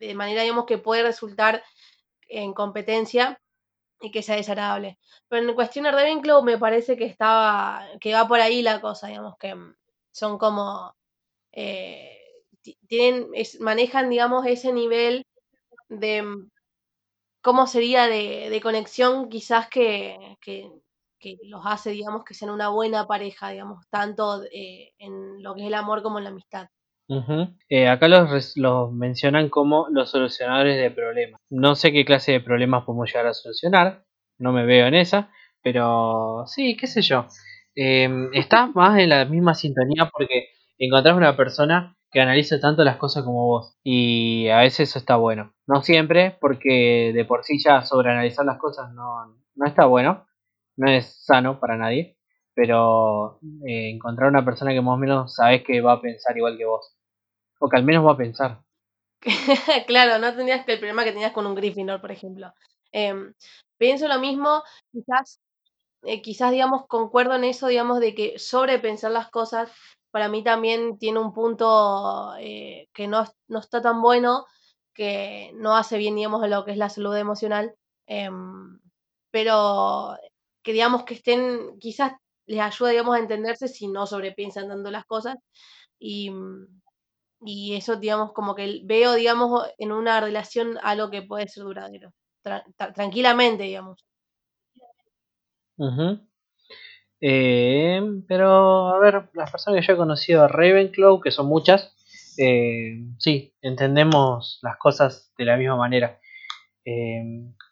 S1: eh, de manera, digamos, que puede resultar en competencia y que sea desagradable. Pero en cuestión de Ravenclaw me parece que estaba, que va por ahí la cosa, digamos, que mm, son como, ti- tienen, manejan, digamos, ese nivel de mm, cómo sería de, de conexión quizás que, que, que los hace, digamos, que sean una buena pareja, digamos, tanto eh, en lo que es el amor como en la amistad.
S2: Eh, acá los, los mencionan como los solucionadores de problemas. No sé qué clase de problemas podemos llegar a solucionar. No me veo en esa. Pero sí, qué sé yo. Eh, estás más en la misma sintonía porque encontrás una persona que analice tanto las cosas como vos. Y a veces eso está bueno. No siempre, porque de por sí ya sobreanalizar las cosas no, no está bueno. No es sano para nadie. Pero eh, encontrar una persona que más o menos sabes que va a pensar igual que vos. O que al menos va a pensar.
S1: claro, no tendrías que el problema que tenías con un Gryffindor, por ejemplo. Em, pienso lo mismo, quizás, eh, quizás, digamos, concuerdo en eso, digamos, de que sobrepensar las cosas, para mí también tiene un punto eh, que no, no, está tan bueno, que no hace bien, digamos, lo que es la salud emocional, em, pero que, digamos, que estén, quizás les ayuda, digamos, a entenderse si no sobrepiensan tanto las cosas, y y eso, digamos, como que veo, digamos, en una relación algo que puede ser duradero, tranquilamente, digamos.
S2: Eh, pero, a ver, las personas que yo he conocido a Ravenclaw, que son muchas, eh, sí, entendemos las cosas de la misma manera. Eh,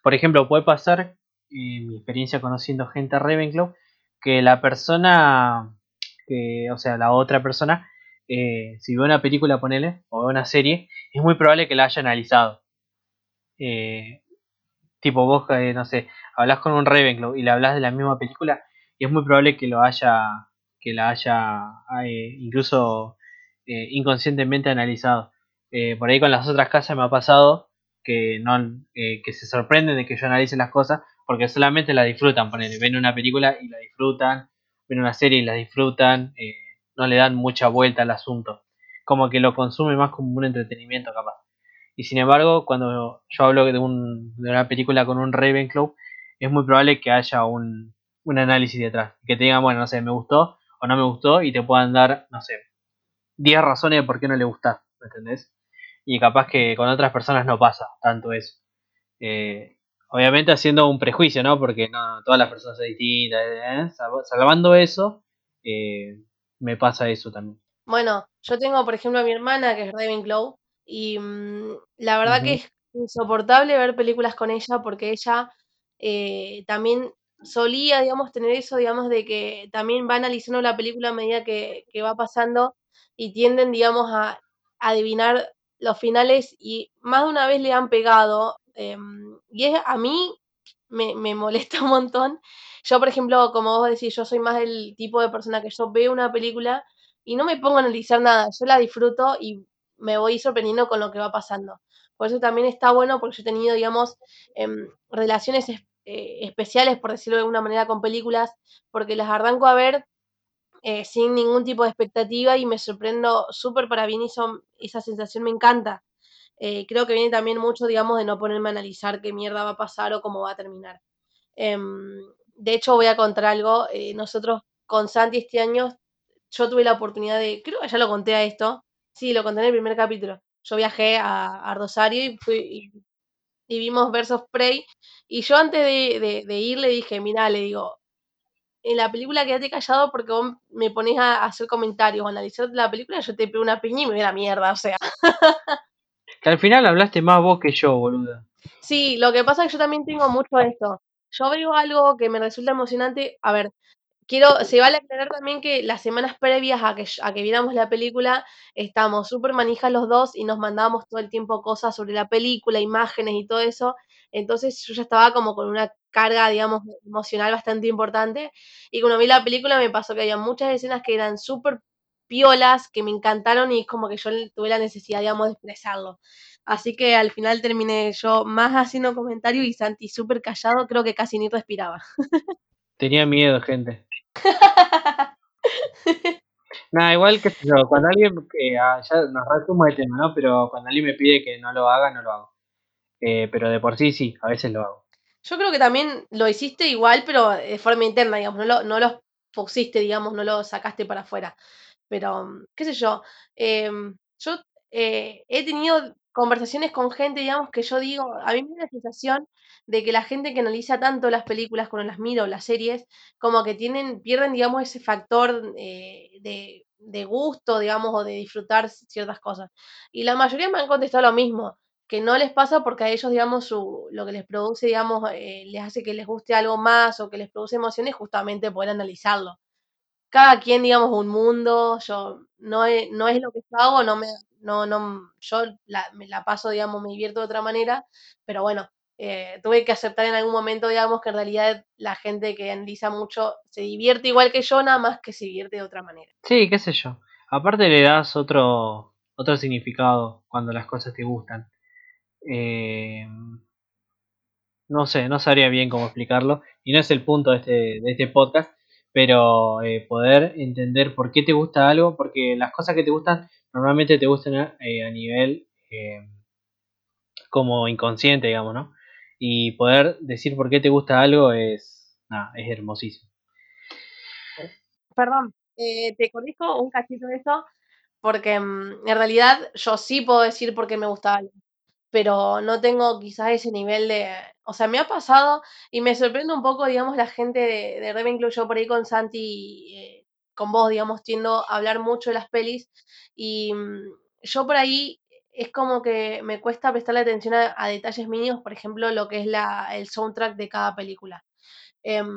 S2: por ejemplo, puede pasar, en mi experiencia conociendo gente a Ravenclaw, que la persona, que, o sea, la otra persona, eh, si ve una película, ponele, o ve una serie, es muy probable que la haya analizado. Tipo, vos, no sé, hablas con un Ravenclaw y le hablas de la misma película, y es muy probable que lo haya, que la haya incluso inconscientemente analizado. por ahí con las otras casas me ha pasado que no que se sorprenden de que yo analice las cosas porque solamente la disfrutan, ponele, ven una película y la disfrutan, ven una serie y la disfrutan, no le dan mucha vuelta al asunto. Como que lo consume más como un entretenimiento capaz. Y sin embargo, cuando yo hablo de, un, de una película con un Ravenclaw, es muy probable que haya un, un análisis detrás. Que te digan, bueno, no sé, me gustó o no me gustó y te puedan dar, no sé, 10 razones de por qué no le gusta, ¿me entendés? Y capaz que con otras personas no pasa tanto eso. Eh, obviamente haciendo un prejuicio, ¿no? Porque no, todas las personas son distintas. ¿eh? Salvando eso, eh, me pasa eso también.
S1: Bueno, yo tengo, por ejemplo, a mi hermana que es Ravenclaw y mm, la verdad que es insoportable ver películas con ella porque ella también solía, digamos, tener eso, digamos, de que también va analizando la película a medida que, que va pasando y tienden, digamos, a, adivinar los finales y más de una vez le han pegado. Em, y es, a mí me, me molesta un montón yo, por ejemplo, como vos decís, yo soy más el tipo de persona que yo veo una película y no me pongo a analizar nada, yo la disfruto y me voy sorprendiendo con lo que va pasando. Por eso también está bueno porque yo he tenido, digamos, em, relaciones eh, especiales, por decirlo de alguna manera, con películas, porque las arranco a ver eh, sin ningún tipo de expectativa y me sorprendo súper para bien y esa sensación me encanta. Eh, creo que viene también mucho, digamos, de no ponerme a analizar qué mierda va a pasar o cómo va a terminar. Em, de hecho, voy a contar algo. Eh, nosotros con Santi este año, yo tuve la oportunidad de, creo que ya lo conté a esto. Sí, lo conté en el primer capítulo. Yo viajé a, Rosario y, fui, y, vimos Versos Prey. Y yo antes de, ir le dije, mira, le digo, en la película quédate callado porque vos me pones a, hacer comentarios o analizar la película, yo te pego una piña y me voy a la mierda, o sea.
S2: Que al final hablaste más vos que yo, boluda.
S1: Sí, lo que pasa es que yo también tengo mucho esto yo veo algo que me resulta emocionante. A ver, quiero, se vale aclarar también que las semanas previas a que, a que viéramos la película, estamos súper manijas los dos y nos mandábamos todo el tiempo cosas sobre la película, imágenes y todo eso. Entonces yo ya estaba como con una carga, digamos, emocional bastante importante. Y cuando vi la película me pasó que había muchas escenas que eran súper piolas, que me encantaron y es como que yo tuve la necesidad, digamos, de expresarlo. Así que al final terminé yo más haciendo comentarios y Santi súper callado, creo que casi ni respiraba.
S2: Tenía miedo, gente. Nada, igual que yo, cuando alguien, que ah, ya nos de tema, ¿no? Pero cuando alguien me pide que no lo haga, no lo hago. Eh, pero de por sí, sí, a veces lo hago.
S1: Yo creo que también lo hiciste igual, pero de forma interna, digamos, no lo, no lo pusiste, digamos, no lo sacaste para afuera. Pero, qué sé yo, em, yo eh, he tenido conversaciones con gente, digamos, que yo digo, a mí me da la sensación de que la gente que analiza tanto las películas cuando las miro, las series, como que tienen, pierden, digamos, ese factor eh, de, de, gusto, digamos, o de disfrutar ciertas cosas. Y la mayoría me han contestado lo mismo, que no les pasa porque a ellos, digamos, su, lo que les produce, digamos, eh, les hace que les guste algo más o que les produce emociones, justamente poder analizarlo. Cada quien, digamos, un mundo, yo no es, no es lo que yo hago, no me, no, no, yo la, me la paso, digamos, me divierto de otra manera, pero bueno, eh, tuve que aceptar en algún momento, digamos, que en realidad la gente que analiza mucho se divierte igual que yo, nada más que se divierte de otra manera.
S2: Sí, qué sé yo. Aparte le das otro, otro significado cuando las cosas te gustan. Eh, no sé, no sabría bien cómo explicarlo. Y no es el punto de este, de este podcast, pero eh, poder entender por qué te gusta algo, porque las cosas que te gustan normalmente te gustan a, eh, nivel como inconsciente, digamos, ¿no? Y poder decir por qué te gusta algo es, es hermosísimo.
S1: Perdón, te corrijo un cachito de eso, porque mm, en realidad yo sí puedo decir por qué me gusta algo, pero no tengo quizás ese nivel de... O sea, me ha pasado y me sorprende un poco, digamos, la gente de, de Ravenclaw, yo por ahí con Santi, eh, con vos, digamos, tiendo a hablar mucho de las pelis y mm, yo por ahí es como que me cuesta prestarle atención a, detalles mínimos, por ejemplo, lo que es la, el soundtrack de cada película. Em,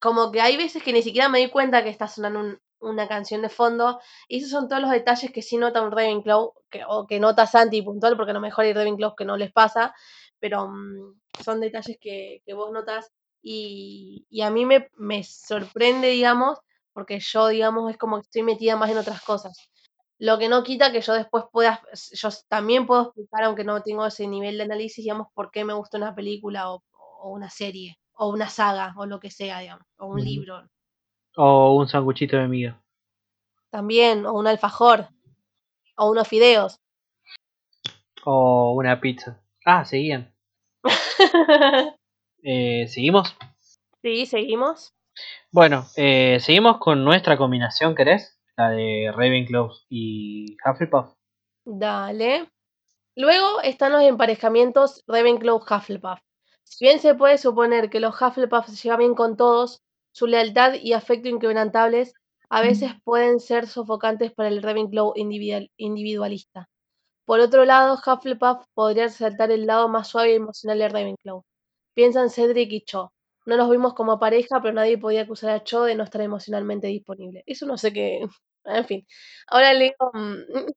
S1: como que hay veces que ni siquiera me di cuenta que está sonando un- una canción de fondo, y esos son todos los detalles que sí nota un Ravenclaw, que, o que nota Santi puntual, porque a lo mejor hay Ravenclaws que no les pasa, pero mm, son detalles que, que vos notas, y, y a mí me, me sorprende, digamos, porque yo, digamos, es como que estoy metida más en otras cosas. Lo que no quita que yo después pueda, yo también puedo explicar, aunque no tengo ese nivel de análisis, digamos, por qué me gusta una película o, o una serie, o una saga, o lo que sea, digamos, o un libro
S2: O un sanguchito de miga.
S1: también, o un alfajor, o unos fideos.
S2: O una pizza. Ah, seguían. Eh, ¿Seguimos?
S1: sí, seguimos.
S2: Bueno, eh, seguimos con nuestra combinación, ¿querés? La de Ravenclaw y Hufflepuff.
S1: Dale. Luego están los emparejamientos Ravenclaw-Hufflepuff. Si bien se puede suponer que los Hufflepuff se llevan bien con todos, su lealtad y afecto inquebrantables a veces pueden ser sofocantes para el Ravenclaw individual- individualista. Por otro lado, Hufflepuff podría resaltar el lado más suave y emocional de Ravenclaw. Piensa en Cedric y Cho. No los vimos como pareja, pero nadie podía acusar a Cho de no estar emocionalmente disponible. Eso no sé qué. En fin. Ahora leo, mm,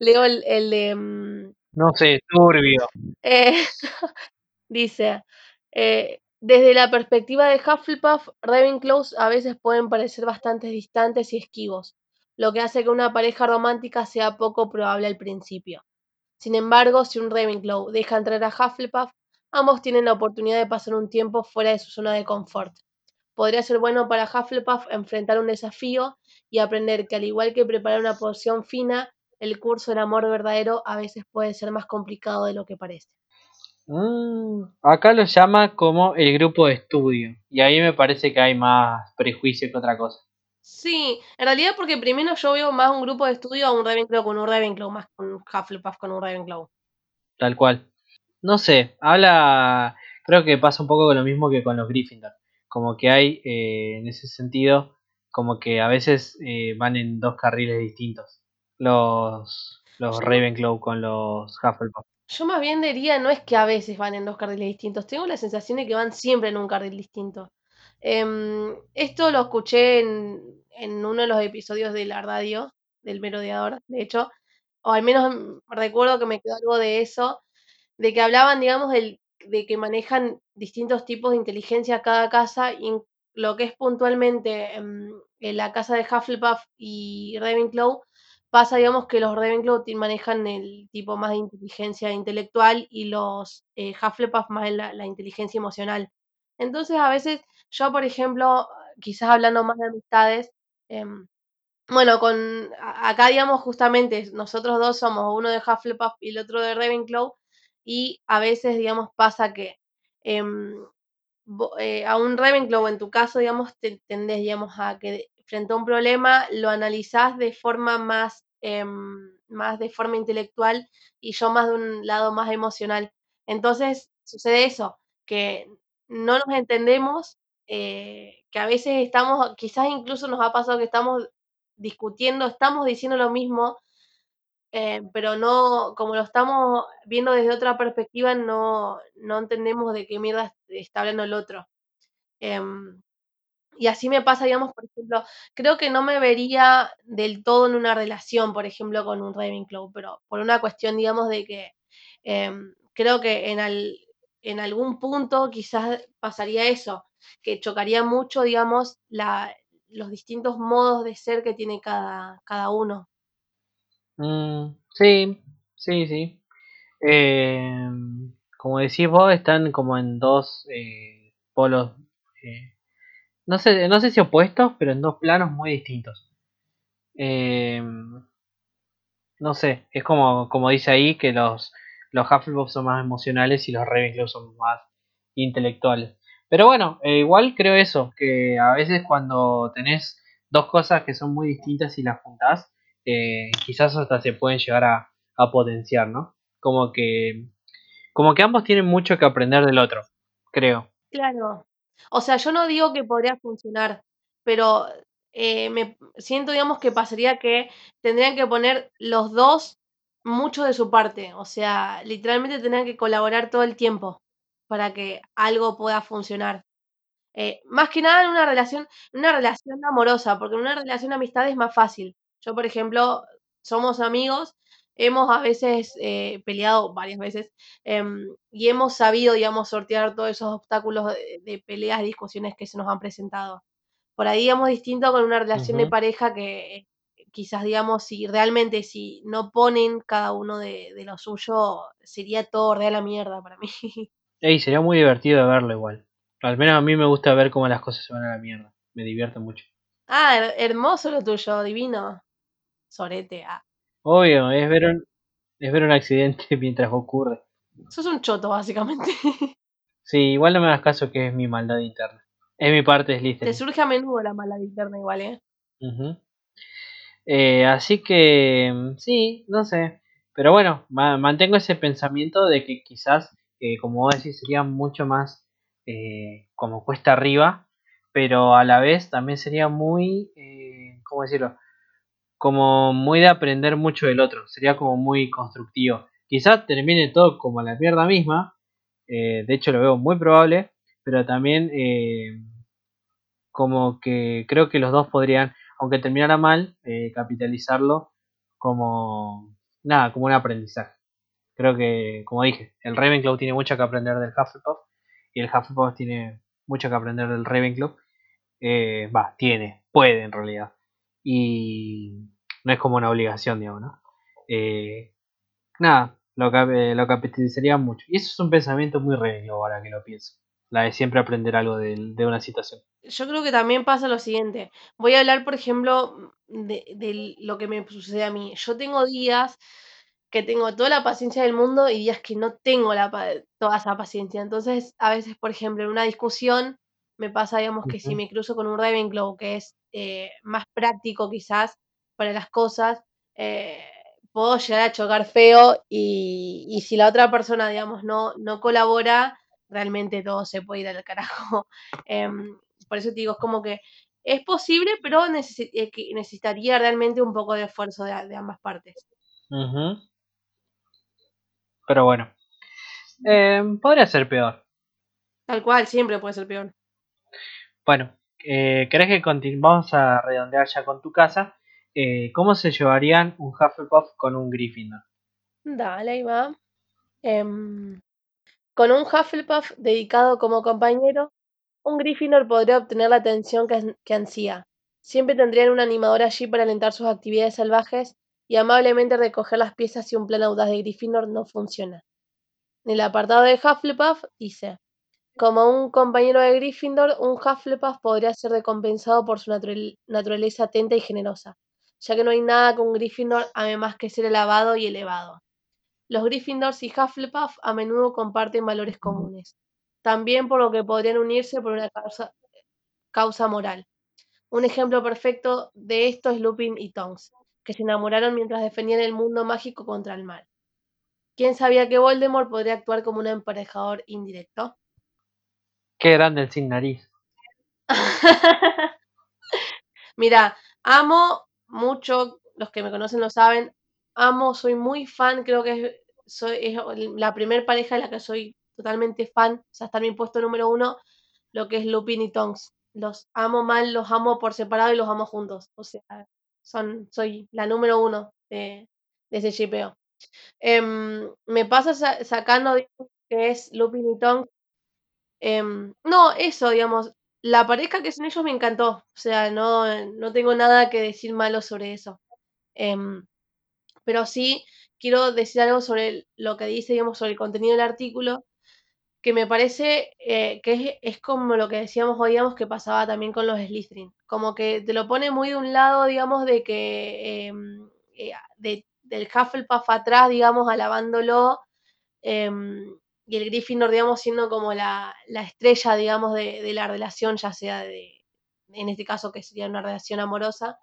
S1: leo el, el de. mm,
S2: No sé, turbio.
S1: eh, dice: eh, Desde la perspectiva de Hufflepuff, Ravenclaws a veces pueden parecer bastante distantes y esquivos, lo que hace que una pareja romántica sea poco probable al principio. Sin embargo, si un Ravenclaw deja entrar a Hufflepuff, ambos tienen la oportunidad de pasar un tiempo fuera de su zona de confort. Podría ser bueno para Hufflepuff enfrentar un desafío y aprender que al igual que preparar una poción fina, el curso del amor verdadero a veces puede ser más complicado de lo que parece.
S2: Mm, acá lo llama como el grupo de estudio. Y ahí me parece que hay más prejuicio que otra cosa.
S1: Sí, en realidad porque primero yo veo más un grupo de estudio a un Ravenclaw con un Ravenclaw, más con Hufflepuff con un Ravenclaw.
S2: Tal cual. No sé, habla. Creo que pasa un poco con lo mismo que con los Gryffindor. Como que hay, eh, en ese sentido, como que a veces eh, van en dos carriles distintos. Los, los Ravenclaw con los Hufflepuff.
S1: Yo más bien diría, no es que a veces van en dos carriles distintos, tengo la sensación de que van siempre en un carril distinto. Em, esto lo escuché en, en uno de los episodios de la radio, del Merodeador, de hecho, o al menos recuerdo que me quedó algo de eso, de que hablaban, digamos, del, de que manejan distintos tipos de inteligencia cada casa y lo que es puntualmente em, en la casa de Hufflepuff y Ravenclaw, pasa, digamos, que los Ravenclaw manejan el tipo más de inteligencia intelectual y los eh, Hufflepuff más la, la inteligencia emocional. Entonces, a veces, yo, por ejemplo, quizás hablando más de amistades, em, bueno, con acá, digamos, justamente nosotros dos somos uno de Hufflepuff y el otro de Ravenclaw, y a veces, digamos, pasa que em, eh, a un Ravenclaw en tu caso, digamos, te tendés, digamos, a que frente a un problema lo analizás de forma más, em, más de forma intelectual y yo más de un lado más emocional. Entonces sucede eso, que no nos entendemos, eh, que a veces estamos, quizás incluso nos ha pasado que estamos discutiendo, estamos diciendo lo mismo, eh, pero no, como lo estamos viendo desde otra perspectiva, no, no entendemos de qué mierda está hablando el otro. Em, Y así me pasa, digamos, por ejemplo, creo que no me vería del todo en una relación, por ejemplo, con un Ravenclaw, pero por una cuestión, digamos, de que em, creo que en, al, en algún punto quizás pasaría eso, que chocaría mucho, digamos, la, los distintos modos de ser que tiene cada, cada uno.
S2: Mm, sí, sí, sí. Eh, como decís vos, están como en dos eh, polos, eh, no, sé, no sé si opuestos, pero en dos planos muy distintos. Eh, no sé, es como, como dice ahí que los, los Hufflepuff son más emocionales y los Ravenclaw son más intelectuales. Pero bueno, eh, igual creo eso, que a veces cuando tenés dos cosas que son muy distintas y las juntás, eh, quizás hasta se pueden llegar a, a potenciar, ¿no? Como que, como que ambos tienen mucho que aprender del otro, creo.
S1: Claro. O sea, yo no digo que podría funcionar, pero eh, me siento, digamos, que pasaría que tendrían que poner los dos mucho de su parte. O sea, literalmente tendrían que colaborar todo el tiempo para que algo pueda funcionar. Eh, más que nada en una relación, una relación amorosa, porque en una relación de amistad es más fácil. Yo, por ejemplo, somos amigos, hemos a veces eh, peleado varias veces em, y hemos sabido, digamos, sortear todos esos obstáculos de, de peleas, discusiones que se nos han presentado. Por ahí, digamos, distinto con una relación de pareja que quizás, digamos, si realmente si no ponen cada uno de, de lo suyo, sería todo re a la mierda para mí.
S2: Ey, sería muy divertido de verlo igual. Al menos a mí me gusta ver cómo las cosas se van a la mierda. Me divierte mucho.
S1: Ah, her- hermoso lo tuyo, divino. Sorete, ah.
S2: Obvio, es ver un, es ver un accidente mientras ocurre.
S1: Sos un choto, básicamente.
S2: Sí, igual no me hagas caso que es mi maldad interna. Es mi parte de
S1: Te surge a menudo la mala interna igual, ¿eh?
S2: Ujú. Eh, así que, mm, sí, no sé. Pero bueno, ma- mantengo ese pensamiento de que quizás, eh, como vos decís, sería mucho más eh, como cuesta arriba, pero a la vez también sería muy, eh, ¿cómo decirlo? Como muy de aprender mucho del otro. Sería como muy constructivo. Quizás termine todo como la mierda misma. eh, de hecho, lo veo muy probable. Pero también eh, como que creo que los dos podrían, aunque terminara mal, eh, capitalizarlo como nada, como un aprendizaje. Creo que, como dije, el Ravenclaw tiene mucho que aprender del Hufflepuff y el Hufflepuff tiene mucho que aprender del Ravenclaw. Va, tiene, puede en realidad. Y no es como una obligación, digamos, ¿no? Eh, nada, lo, cap- eh, lo capitalizaría mucho. Y eso es un pensamiento muy Ravenclaw ahora que lo pienso. La de siempre aprender algo de, de una situación.
S1: Yo creo que también pasa lo siguiente. Voy a hablar, por ejemplo, de, de lo que me sucede a mí. Yo tengo días que tengo toda la paciencia del mundo y días que no tengo la, toda esa paciencia. Entonces, a veces, por ejemplo, en una discusión me pasa, digamos, que si me cruzo con un Ravenclaw que es eh, más práctico quizás para las cosas, eh, puedo llegar a chocar feo y, y si la otra persona, digamos, no, no colabora, realmente todo se puede ir al carajo. Em, por eso te digo, es como que es posible, pero necesitaría realmente un poco de esfuerzo de, de ambas partes.
S2: Pero bueno, eh, podría ser peor.
S1: Tal cual, siempre puede ser peor.
S2: Bueno, eh, ¿querés que continuemos a redondear ya con tu casa? Eh, ¿Cómo se llevarían un Hufflepuff con un Gryffindor?
S1: Dale, ahí va. Em, con un Hufflepuff dedicado como compañero, un Gryffindor podría obtener la atención que, que ansía. Siempre tendrían un animador allí para alentar sus actividades salvajes y amablemente recoger las piezas si un plan audaz de Gryffindor no funciona. En el apartado de Hufflepuff dice, como un compañero de Gryffindor, un Hufflepuff podría ser recompensado por su natural- naturaleza atenta y generosa, ya que no hay nada un Gryffindor ame más que ser alabado y elevado. Los Gryffindors y Hufflepuff a menudo comparten valores comunes, también por lo que podrían unirse por una causa, causa moral. Un ejemplo perfecto de esto es Lupin y Tonks, que se enamoraron mientras defendían el mundo mágico contra el mal. ¿Quién sabía que Voldemort podría actuar como un emparejador indirecto?
S2: Qué grande el sin nariz.
S1: Mira, amo mucho, los que me conocen lo saben, amo, soy muy fan, creo que es, soy, la primer pareja de la que soy totalmente fan, o sea, está en mi puesto número uno, lo que es Lupin y Tonks. los amo mal, los amo por separado y los amo juntos. O sea, son, soy la número uno de, ese shipeo. Em, me pasa sacando que es Lupin y Tonk. Em, no, eso, digamos, la pareja que son ellos me encantó. O sea, no, no tengo nada que decir malo sobre eso. Em, pero sí quiero decir algo sobre lo que dice, digamos, sobre el contenido del artículo, que me parece eh, que es, como lo que decíamos hoy, digamos, que pasaba también con los Slytherin. Como que te lo pone muy de un lado, digamos, de que em, eh, del Hufflepuff atrás, digamos, alabándolo, em, y el Gryffindor, digamos, siendo como la, estrella, digamos, de, la relación, ya sea de, en este caso que sería una relación amorosa.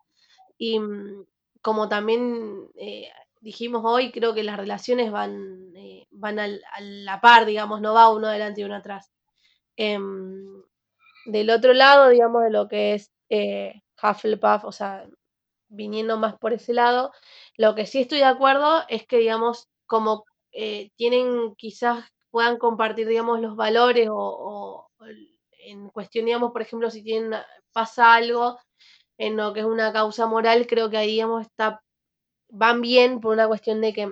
S1: Y mm, como también eh, dijimos hoy, creo que las relaciones van, eh, van al, a la par, digamos, no va uno adelante y uno atrás. Em, del otro lado, digamos, de lo que es eh, Hufflepuff, o sea, viniendo más por ese lado, lo que sí estoy de acuerdo es que, digamos, como tienen, quizás puedan compartir, digamos, los valores o, en cuestión, digamos, por ejemplo, si tienen, pasa algo en lo que es una causa moral, creo que ahí, digamos, está van bien por una cuestión de que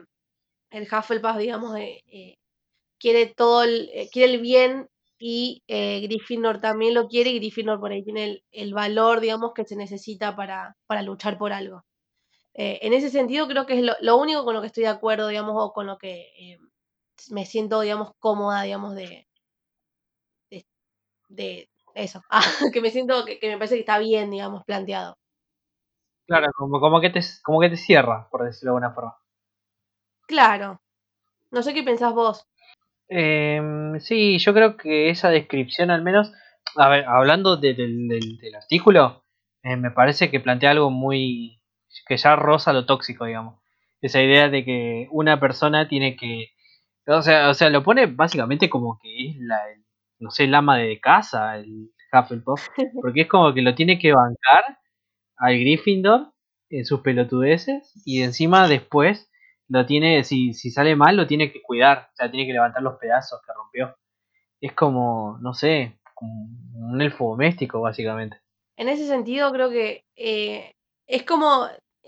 S1: el Hufflepuff, digamos, eh, quiere todo el, eh, quiere el bien y eh, Gryffindor también lo quiere y Gryffindor por ahí tiene el, valor, digamos, que se necesita para, para luchar por algo. en ese sentido creo que es lo, único con lo que estoy de acuerdo, digamos, o con lo que me siento, digamos, cómoda, digamos, de, de, eso, que me siento, que, que me parece que está bien, digamos, planteado.
S2: Claro, como, como, que te, como que te cierra, por decirlo de alguna forma.
S1: Claro. No sé qué pensás vos.
S2: Em, sí, yo creo que esa descripción al menos, a ver, hablando del, artículo, eh, me parece que plantea algo muy, que ya roza lo tóxico, digamos. Esa idea de que una persona tiene que, o sea, o sea, lo pone básicamente como que es la, no sé, el ama de casa, el Hufflepuff, porque es como que lo tiene que bancar al Gryffindor en sus pelotudeces y encima después lo tiene, si, si sale mal, lo tiene que cuidar, o sea, tiene que levantar los pedazos que rompió. Es como, no sé, como un elfo doméstico, básicamente.
S1: En ese sentido, creo que eh, es como,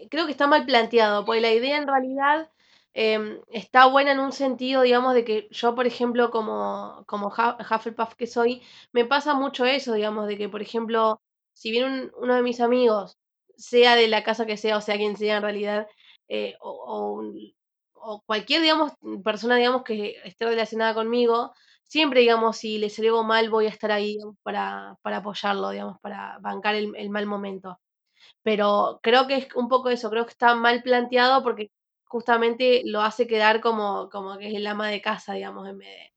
S1: creo que está mal planteado, porque la idea en realidad em, está buena en un sentido, digamos, de que yo, por ejemplo, como, como Hufflepuff que soy, me pasa mucho eso, digamos, de que, por ejemplo, si bien uno de mis amigos, sea de la casa que sea, o sea quien sea en realidad, eh, o, cualquier, digamos, persona, digamos, que esté relacionada conmigo, siempre, digamos, si le salió algo mal, voy a estar ahí para, apoyarlo, digamos, para bancar el, mal momento. Pero creo que es un poco eso, creo que está mal planteado porque justamente lo hace quedar como, como que es el ama de casa, digamos, en vez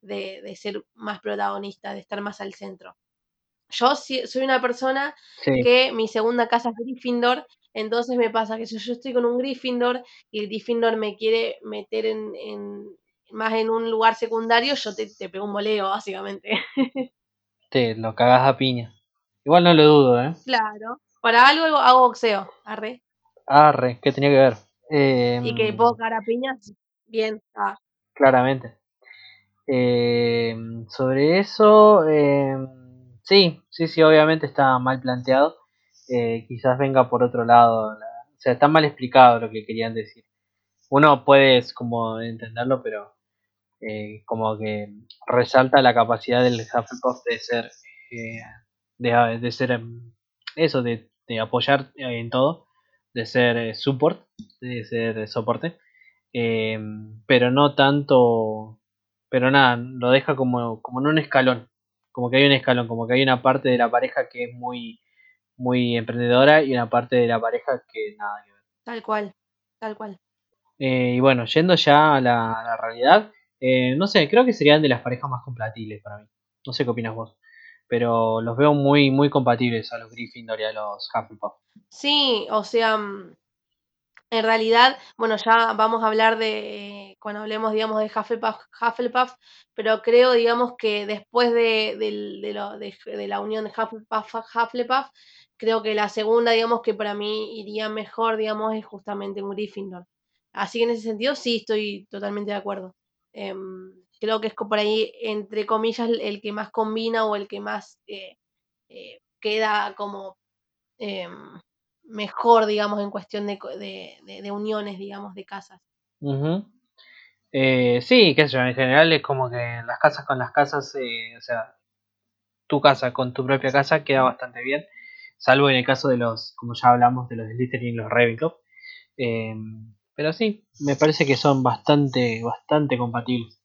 S1: de, de ser más protagonista, de estar más al centro yo soy una persona que mi segunda casa es Gryffindor, entonces me pasa que si yo estoy con un Gryffindor y el Gryffindor me quiere meter en, más en un lugar secundario, yo te, te pego un boleo, básicamente.
S2: Te lo cagas a piña. Igual no lo dudo, ¿eh?
S1: Claro. Para algo hago boxeo, arre.
S2: Arre, ¿qué tenía que ver?
S1: Y que em, puedo cagar a piñas, bien. Ah.
S2: Claramente. Eh, sobre eso, eh, Sí, sí, sí, obviamente está mal planteado. Eh, quizás venga por otro lado. o sea, está mal explicado lo que querían decir. Uno puede como entenderlo, pero eh, como que resalta la capacidad del Hufflepuff de ser, eh, de, ser em, eso, de, de, apoyar en todo, de ser support, de ser soporte, pero no tanto, pero nada, lo deja como, como en un escalón como que hay un escalón, como que hay una parte de la pareja que es muy, muy emprendedora y una parte de la pareja que nada que ver.
S1: Tal cual, tal cual.
S2: Eh, y bueno, yendo ya a la, realidad, eh, no sé, creo que serían de las parejas más compatibles para mí. No sé qué opinas vos, pero los veo muy, muy compatibles a los Gryffindor y a los Hufflepuff.
S1: Sí, o sea, mm, en realidad, bueno, ya vamos a hablar de, cuando hablemos, digamos, de Hufflepuff, pero creo, digamos, que después de, de, la unión de Hufflepuff, creo que la segunda, digamos, que para mí iría mejor, digamos, es justamente un Gryffindor. Así que en ese sentido sí estoy totalmente de acuerdo. Em, creo que es por ahí, entre comillas, el, que más combina o el que más eh, eh, queda como em, mejor, digamos, en cuestión de, de, de, uniones, digamos, de casas.
S2: eh, sí, qué sé yo, en general es como que las casas con las casas, o sea, tu casa con tu propia casa queda bastante bien, salvo en el caso de los, como ya hablamos, de los Slytherin y los Ravenclaw. Eh, pero sí, me parece que son bastante, bastante compatibles.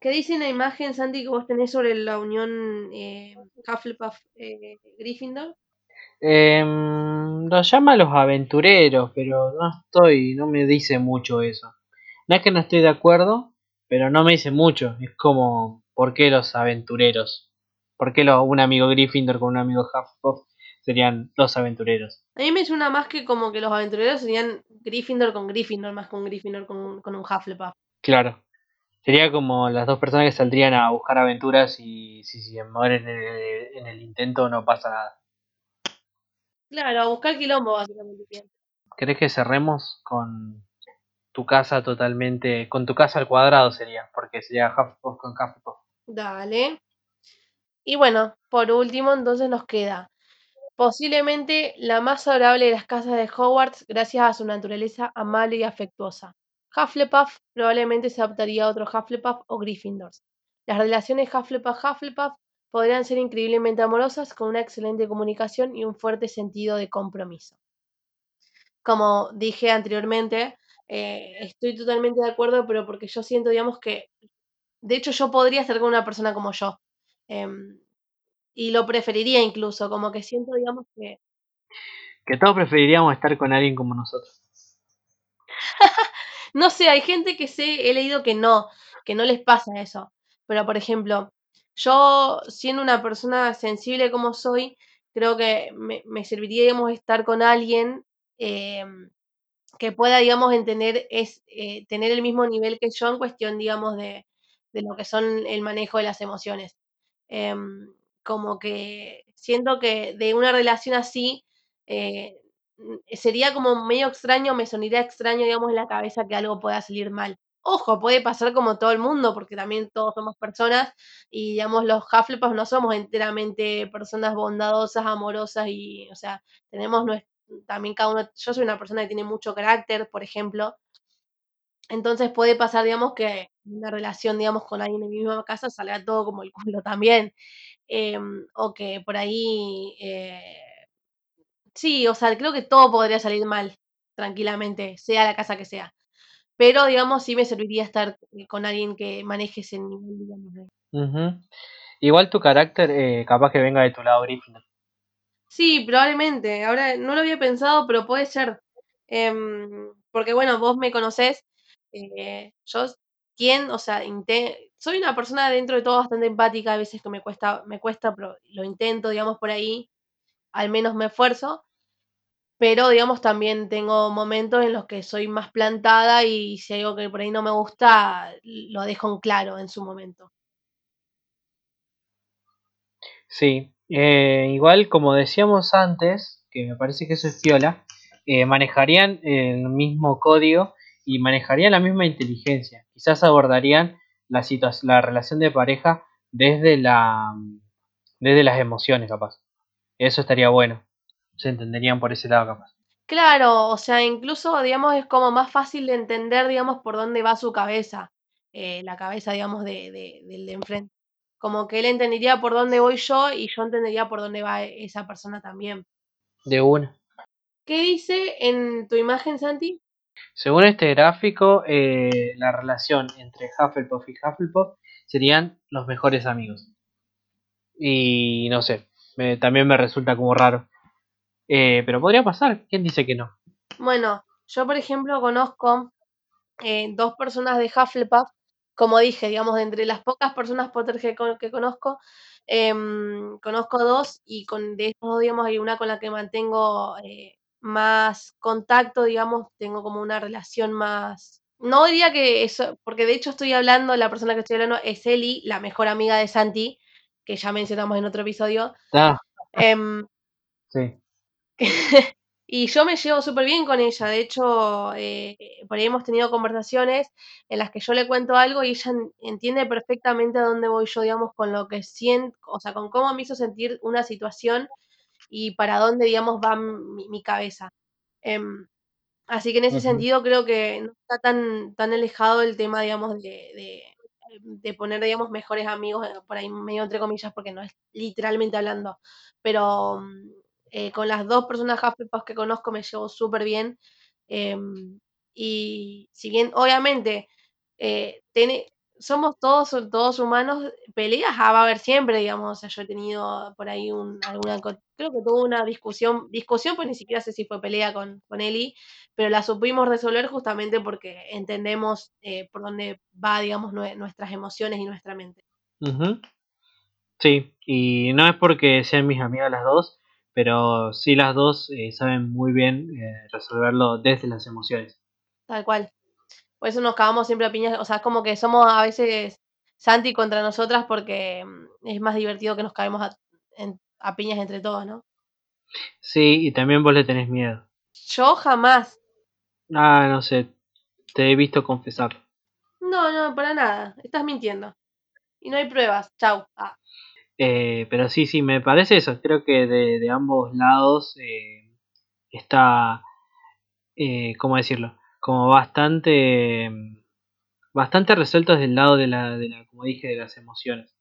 S1: ¿Qué dice la imagen, Santi, que vos tenés sobre la unión eh, Hufflepuff-Gryffindor?
S2: Eh, los llama los aventureros, pero no estoy, no me dice mucho eso. No es que no estoy de acuerdo, pero no me dice mucho. Es como, ¿por qué los aventureros? ¿Por qué un amigo Gryffindor con un amigo Hufflepuff serían los aventureros?
S1: A mí me suena más que como que los aventureros serían Gryffindor con Gryffindor, más que un Gryffindor con, un Hufflepuff.
S2: Claro. Sería como las dos personas que saldrían a buscar aventuras y si, si mueren en el, en el intento no pasa nada.
S1: Claro, a buscar quilombo básicamente.
S2: ¿Crees que cerremos con tu casa totalmente, con tu casa al cuadrado sería, porque sería Hufflepuff con Hufflepuff?
S1: Dale. Y bueno, por último entonces nos queda posiblemente la más adorable de las casas de Hogwarts gracias a su naturaleza amable y afectuosa. Hufflepuff probablemente se adaptaría a otro Hufflepuff o Gryffindors. Las relaciones Hufflepuff-Hufflepuff podrían ser increíblemente amorosas con una excelente comunicación y un fuerte sentido de compromiso. Como dije anteriormente, eh, estoy totalmente de acuerdo, pero porque yo siento, digamos, que de hecho yo podría estar con una persona como yo. Em, y lo preferiría incluso, como que siento, digamos, que...
S2: Que todos preferiríamos estar con alguien como nosotros.
S1: no sé, hay gente que sé, he leído que no, que no les pasa eso. Pero, por ejemplo, yo, siendo una persona sensible como soy, creo que me, serviría, digamos, estar con alguien em, que pueda, digamos, entender, es, eh, tener el mismo nivel que yo en cuestión, digamos, de, de lo que son el manejo de las emociones. Em, como que siento que de una relación así eh, sería como medio extraño, me sonaría extraño, digamos, en la cabeza que algo pueda salir mal. Ojo, puede pasar como todo el mundo, porque también todos somos personas y, digamos, los Hufflepuff no somos enteramente personas bondadosas, amorosas y, o sea, tenemos también cada uno, yo soy una persona que tiene mucho carácter, por ejemplo, entonces puede pasar, digamos, que una relación, digamos, con alguien en mi misma casa salga todo como el culo también. Em, o que por ahí... Eh, sí, o sea, creo que todo podría salir mal, tranquilamente, sea la casa que sea. Pero, digamos, sí me serviría estar eh, con alguien que maneje ese nivel, digamos.
S2: Igual tu carácter, eh, capaz que venga de tu lado Gryffindor.
S1: Sí, probablemente. Ahora no lo había pensado, pero puede ser. Em, porque bueno, vos me conocés. Eh, yo, ¿quién? O sea, soy una persona dentro de todo bastante empática. A veces que me cuesta, me cuesta, pero lo intento, digamos, por ahí. Al menos me esfuerzo. Pero, digamos, también tengo momentos en los que soy más plantada y si hay algo que por ahí no me gusta, lo dejo en claro en su momento.
S2: Sí, eh, igual como decíamos antes, que me parece que eso es piola, eh, manejarían el mismo código y manejarían la misma inteligencia. Quizás abordarían la, la relación de pareja desde, la, desde las emociones, capaz. Eso estaría bueno. Se entenderían por ese lado, capaz.
S1: Claro, o sea, incluso, digamos, es como más fácil de entender, digamos, por dónde va su cabeza. Eh, la cabeza, digamos, de, de, del de enfrente. Como que él entendería por dónde voy yo y yo entendería por dónde va esa persona también.
S2: De una.
S1: ¿Qué dice en tu imagen, Santi?
S2: Según este gráfico, eh, la relación entre Hufflepuff y Hufflepuff serían los mejores amigos. Y no sé, también me resulta como raro. Eh, pero podría pasar, ¿quién dice que no?
S1: Bueno, yo por ejemplo conozco eh, dos personas de Hufflepuff como dije, digamos, entre las pocas personas Potter que, que conozco, em, conozco dos y con de estos dos, digamos, hay una con la que mantengo eh, más contacto, digamos, tengo como una relación más... No diría que eso, porque de hecho estoy hablando, la persona que estoy hablando es Eli, la mejor amiga de Santi, que ya mencionamos en otro episodio.
S2: Ah. sí.
S1: Y yo me llevo súper bien con ella. De hecho, eh, por ahí hemos tenido conversaciones en las que yo le cuento algo y ella entiende perfectamente a dónde voy yo, digamos, con lo que siento, o sea, con cómo me hizo sentir una situación y para dónde, digamos, va mi, cabeza. Em, así que en ese sentido creo que no está tan, tan alejado el tema, digamos, de, de, poner, digamos, mejores amigos, eh, por ahí medio entre comillas, porque no es literalmente hablando, pero mm, eh, con las dos personas que conozco me llevo súper bien. Em, y si obviamente, eh, tiene, somos todos, todos humanos, peleas va a haber siempre, digamos. O sea, yo he tenido por ahí un, alguna, creo que tuve una discusión, discusión, pues ni siquiera sé si fue pelea con, con Eli, pero la supimos resolver justamente porque entendemos eh, por dónde va, digamos, nuestras emociones y nuestra mente.
S2: Sí, y no es porque sean mis amigas las dos, pero sí las dos eh, saben muy bien eh, resolverlo desde las emociones.
S1: Tal cual. Por eso nos cagamos siempre a piñas, o sea, es como que somos a veces Santi contra nosotras porque mm, es más divertido que nos caemos a, piñas entre todos, ¿no?
S2: Sí, y también vos le tenés miedo.
S1: Yo jamás.
S2: Ah, no sé, te he visto confesar.
S1: No, no, para nada, estás mintiendo. Y no hay pruebas, chau. Ah.
S2: Eh, pero sí, sí, me parece eso. Creo que de, ambos lados eh, está, eh, ¿cómo decirlo? Como bastante, bastante resuelto desde el lado de la, de la, como dije, de las emociones.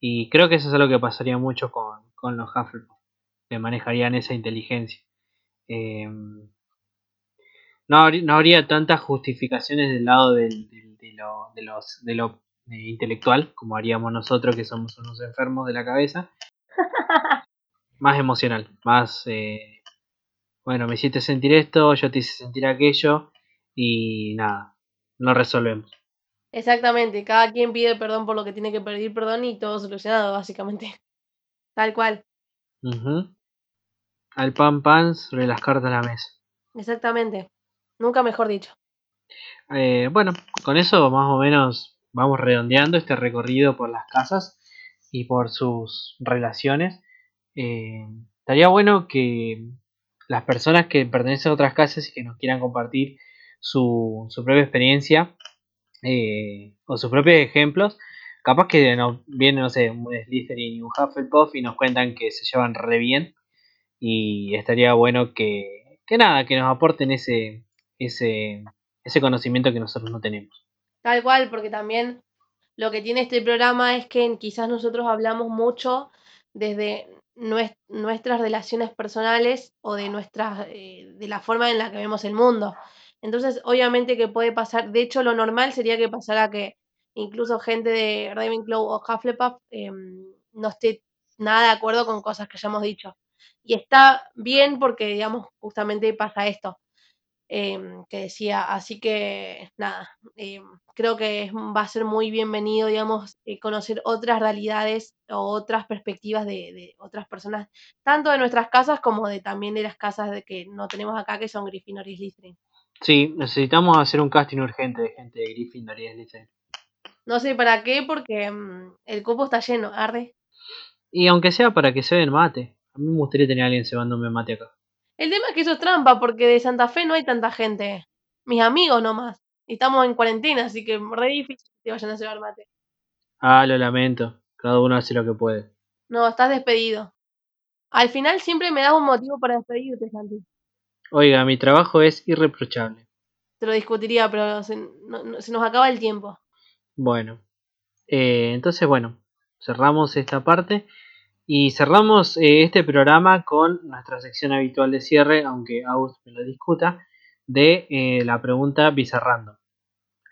S2: Y creo que eso es algo que pasaría mucho con, con los Hufflepuff, que manejarían esa inteligencia. no, habría, no habría tantas justificaciones del lado del, de, lo, de, los, de lo eh, intelectual, como haríamos nosotros que somos unos enfermos de la cabeza. más emocional, más, eh, bueno, me hiciste sentir esto, yo te hice sentir aquello y nada, no resolvemos.
S1: Exactamente, cada quien pide perdón por lo que tiene que pedir perdón y todo solucionado, básicamente. Tal cual.
S2: Al pan pan sobre las cartas a la mesa.
S1: Exactamente, nunca mejor dicho.
S2: Eh, bueno, con eso más o menos vamos redondeando este recorrido por las casas y por sus relaciones. Eh, estaría bueno que las personas que pertenecen a otras casas y que nos quieran compartir su, propia experiencia eh, o sus propios ejemplos, capaz que nos viene, no sé, un Slytherin y un Hufflepuff y nos cuentan que se llevan re bien y estaría bueno que, que nada, que nos aporten ese, ese, ese conocimiento que nosotros no tenemos.
S1: Tal cual, porque también lo que tiene este programa es que quizás nosotros hablamos mucho desde nuestras relaciones personales o de nuestras eh, de la forma en la que vemos el mundo. Entonces, obviamente que puede pasar, de hecho lo normal sería que pasara que incluso gente de Ravenclaw o Hufflepuff em, no esté nada de acuerdo con cosas que hayamos dicho. Y está bien porque, digamos, justamente pasa esto. Em, que decía. Así que nada, em, creo que va a ser muy bienvenido, digamos, eh, conocer otras realidades o otras perspectivas de, otras personas, tanto de nuestras casas como de también de las casas de que no tenemos acá, que son Gryffindor y Slytherin.
S2: Sí, necesitamos hacer un casting urgente de gente de Gryffindor y Slytherin.
S1: No sé para qué, porque mm, el cupo está lleno, arde.
S2: Y aunque sea para que se den mate. A mí me gustaría tener a alguien cebándome mate acá.
S1: El tema es que eso es trampa, porque de Santa Fe no hay tanta gente. Mis amigos nomás. Y estamos en cuarentena, así que re difícil que te vayan a llevar mate.
S2: Ah, lo lamento. Cada uno hace lo que puede.
S1: No, estás despedido. Al final siempre me das un motivo para despedirte, Santi.
S2: Oiga, mi trabajo es irreprochable.
S1: Te lo discutiría, pero se, nos acaba el tiempo.
S2: Bueno. Eh, entonces, bueno, cerramos esta parte y cerramos eh, este programa con nuestra sección habitual de cierre, aunque August me lo discuta, de eh, la pregunta bizarrando.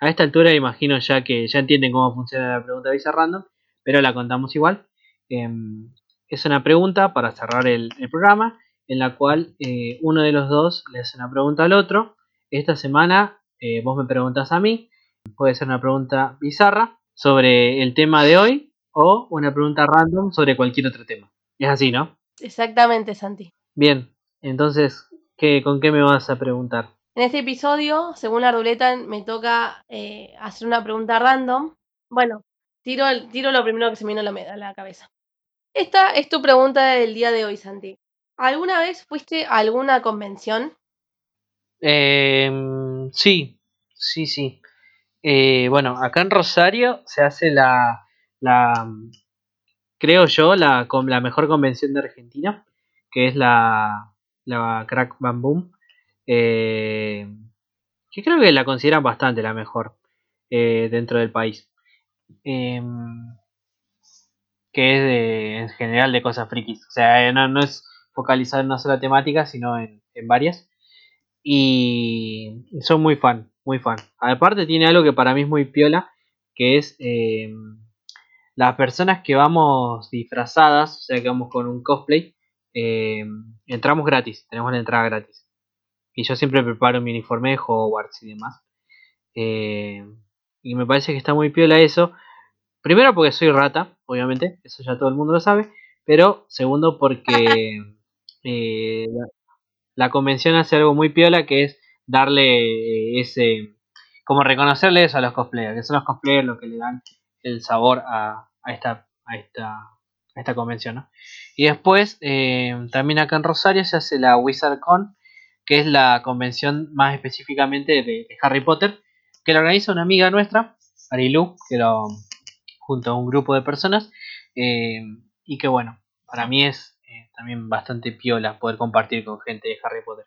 S2: A esta altura imagino ya que ya entienden cómo funciona la pregunta bizarrando, pero la contamos igual. Em, es una pregunta para cerrar el, programa en la cual eh, uno de los dos le hace una pregunta al otro. Esta semana vos me preguntas a mí, puede ser una pregunta bizarra sobre el tema de hoy o una pregunta random sobre cualquier otro tema. Es así, ¿no?
S1: Exactamente, Santi.
S2: Bien, entonces, ¿qué, ¿con qué me vas a preguntar?
S1: En este episodio, según la ruleta, me toca eh, hacer una pregunta random. Bueno, tiro, tiro lo primero que se me vino a la, a la cabeza. Esta es tu pregunta del día de hoy, Santi. ¿Alguna vez fuiste a alguna convención?
S2: Em, sí, sí, sí. Eh, bueno, acá en Rosario se hace la, la creo yo, la, la mejor convención de Argentina, que es la, la Crack Bam Boom. Eh, que creo que la consideran bastante la mejor eh, dentro del país. Em, que es de, en general de cosas frikis. O sea, no, no es focalizado en una sola temática, sino en, en varias. Y son muy fan, muy fan. Aparte tiene algo que para mí es muy piola, que es eh, las personas que vamos disfrazadas, o sea que vamos con un cosplay, eh, entramos gratis, tenemos la entrada gratis. Y yo siempre preparo mi uniforme de Hogwarts y demás. Eh, y me parece que está muy piola eso. Primero porque soy rata, obviamente, eso ya todo el mundo lo sabe. Pero segundo porque eh, la, convención hace algo muy piola que es darle ese... Como reconocerle eso a los cosplayers, que son los cosplayers los que le dan el sabor a, esta, a, esta, a esta convención. ¿no? Y después, eh, también acá en Rosario se hace la WizardCon, que es la convención más específicamente de, Harry Potter, que la organiza una amiga nuestra, Arilu, que lo, junto a un grupo de personas, eh, y que bueno, para mí es eh, también bastante piola poder compartir con gente de Harry Potter.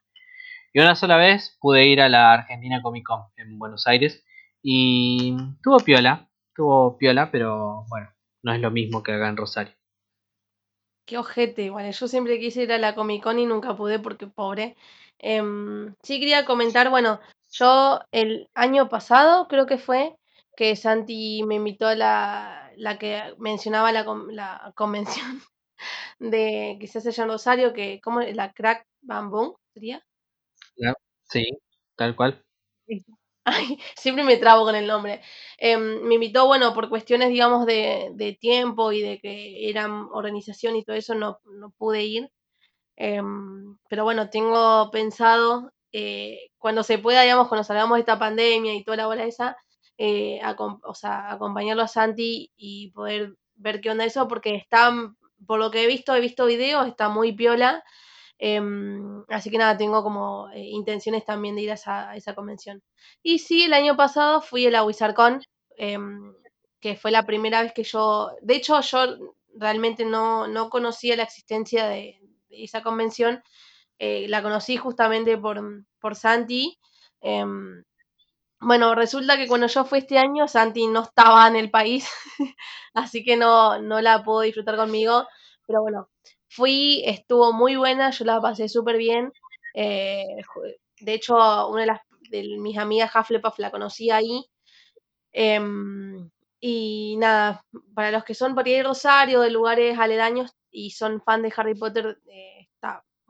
S2: Y una sola vez pude ir a la Argentina Comic Con en Buenos Aires y tuvo piola, tuvo piola, pero bueno, no es lo mismo que acá en Rosario.
S1: Qué ojete, bueno, yo siempre quise ir a la Comic Con y nunca pude porque pobre. Eh, sí quería comentar, bueno, yo el año pasado creo que fue que Santi me invitó a la, la que mencionaba la, la convención de hace allá en Rosario, que ¿cómo la Crack Bamboo sería?
S2: Sí, tal cual.
S1: Ay, siempre me trabo con el nombre. Eh, me invitó, bueno, por cuestiones, digamos, de, de, tiempo y de que eran organización y todo eso, no, no pude ir. Eh, pero bueno, tengo pensado, eh, cuando se pueda, digamos, cuando salgamos de esta pandemia y toda la bola esa, eh, a, o sea, acompañarlo a Santi y poder ver qué onda eso, porque está, por lo que he visto, he visto videos, está muy piola. Eh, así que nada, tengo como eh, intenciones también de ir a esa, a esa, convención. Y sí, el año pasado fui a la WizardCon, eh, que fue la primera vez que yo, de hecho yo realmente no, no conocía la existencia de, de esa convención, eh, la conocí justamente por, por Santi. Em, bueno, resulta que cuando yo fui este año, Santi no estaba en el país, así que no, no la puedo disfrutar conmigo, pero bueno, Fui, estuvo muy buena, yo la pasé súper bien. Eh, de hecho, una de, las, de mis amigas Hufflepuff la conocí ahí. Eh, y nada, para los que son por ahí de Rosario, de lugares aledaños y son fan de Harry Potter, eh,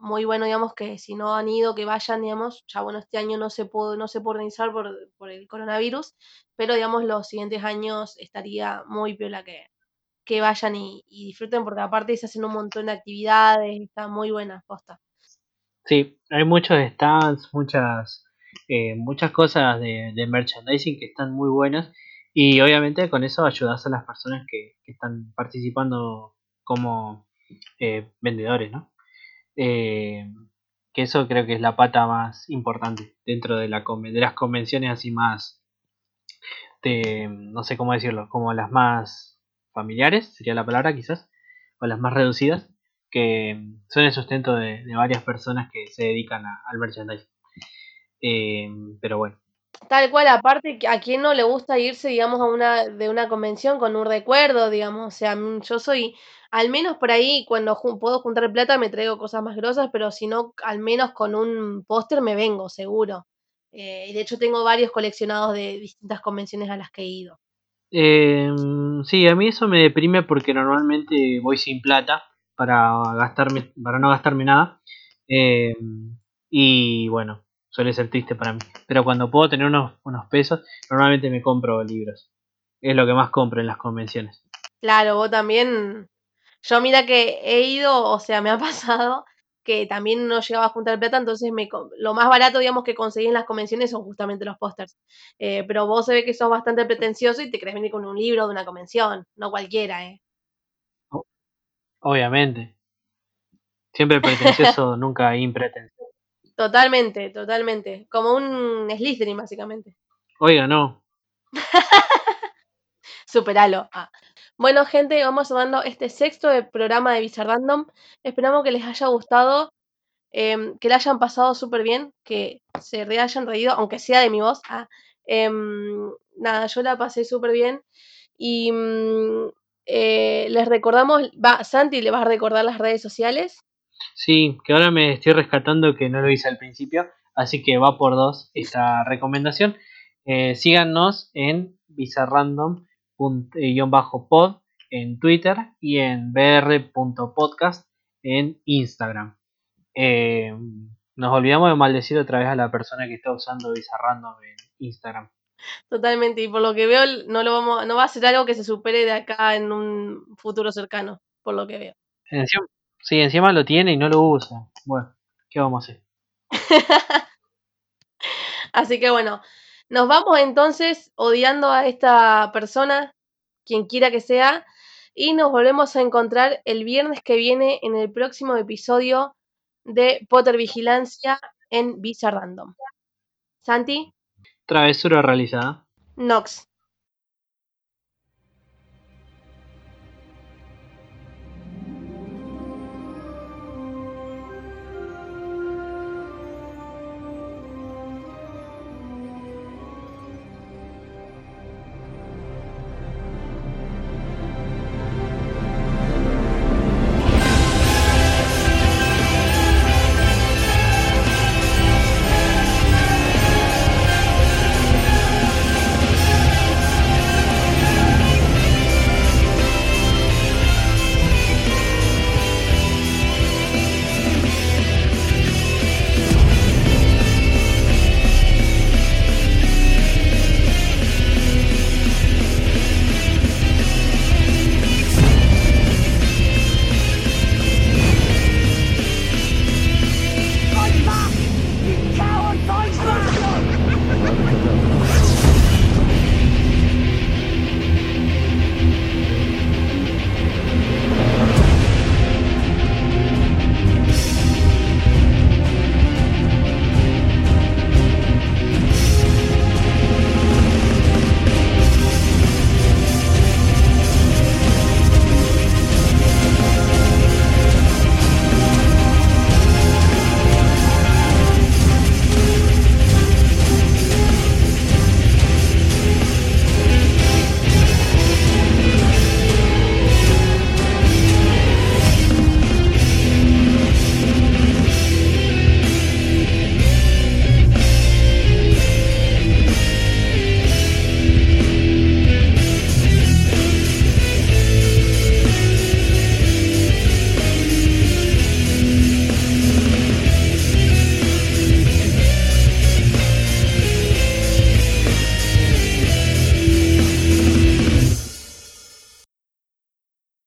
S1: muy bueno, digamos, que si no han ido, que vayan, digamos. Ya bueno, este año no se pudo, no se puede organizar por, por el coronavirus, pero digamos, los siguientes años estaría muy piola que, que vayan y, disfruten, porque aparte se hacen un montón de actividades, está muy buena posta.
S2: Sí, hay muchos stands, muchas, eh, muchas cosas de, merchandising que están muy buenas y obviamente con eso ayudas a las personas que, que están participando como eh, vendedores, ¿no? Eh, que eso creo que es la pata más importante dentro de, la, de las convenciones así más, de, no sé cómo decirlo, como las más familiares, sería la palabra quizás, o las más reducidas, que son el sustento de, varias personas que se dedican a, al merchandising. Eh, pero bueno.
S1: Tal cual, aparte, a quien no le gusta irse, digamos, a una, de una convención con un recuerdo, digamos, o sea, yo soy, al menos por ahí, cuando puedo juntar plata me traigo cosas más grosas, pero si no, al menos con un póster me vengo, seguro. Eh, y de hecho tengo varios coleccionados de distintas convenciones a las que he ido.
S2: Eh, sí, a mí eso me deprime porque normalmente voy sin plata para gastarme, para no gastarme nada. Eh, y bueno, suele ser triste para mí. Pero cuando puedo tener unos, unos pesos, normalmente me compro libros. Es lo que más compro en las convenciones.
S1: Claro, vos también. Yo mira que he ido, o sea, me ha pasado que también no llegaba a juntar plata, entonces me, lo más barato, digamos, que conseguí en las convenciones son justamente los pósters. Eh, pero vos se ve que sos bastante pretencioso y te crees venir con un libro de una convención, no cualquiera, ¿eh?
S2: Obviamente. Siempre pretencioso, nunca impretencioso.
S1: Totalmente, totalmente. Como un Slytherin, básicamente.
S2: Oiga, no.
S1: Superalo. Ah. Bueno, gente, vamos cerrando este sexto de programa de Bizarrandom. Esperamos que les haya gustado, em, que la hayan pasado súper bien, que se re hayan reído, aunque sea de mi voz. Ah, em, nada, yo la pasé súper bien. Y mm, eh, les recordamos, va, Santi, ¿le vas a recordar las redes sociales?
S2: Sí, que ahora me estoy rescatando que no lo hice al principio, así que va por dos esta recomendación. Eh, síganos en bizarrandom.pod en Twitter y en br.podcast en Instagram. Eh, nos olvidamos de maldecir otra vez a la persona que está usando Bizarrandom en Instagram.
S1: Totalmente, y por lo que veo, no lo vamos, no va a ser algo que se supere de acá en un futuro cercano, por lo que veo.
S2: Encima, sí, encima lo tiene y no lo usa. Bueno, ¿qué vamos a hacer?
S1: Así que bueno, nos vamos entonces odiando a esta persona, quien quiera que sea, y nos volvemos a encontrar el viernes que viene en el próximo episodio de Potter Vigilancia en Visa Random. Santi.
S2: Travesura realizada.
S1: Nox.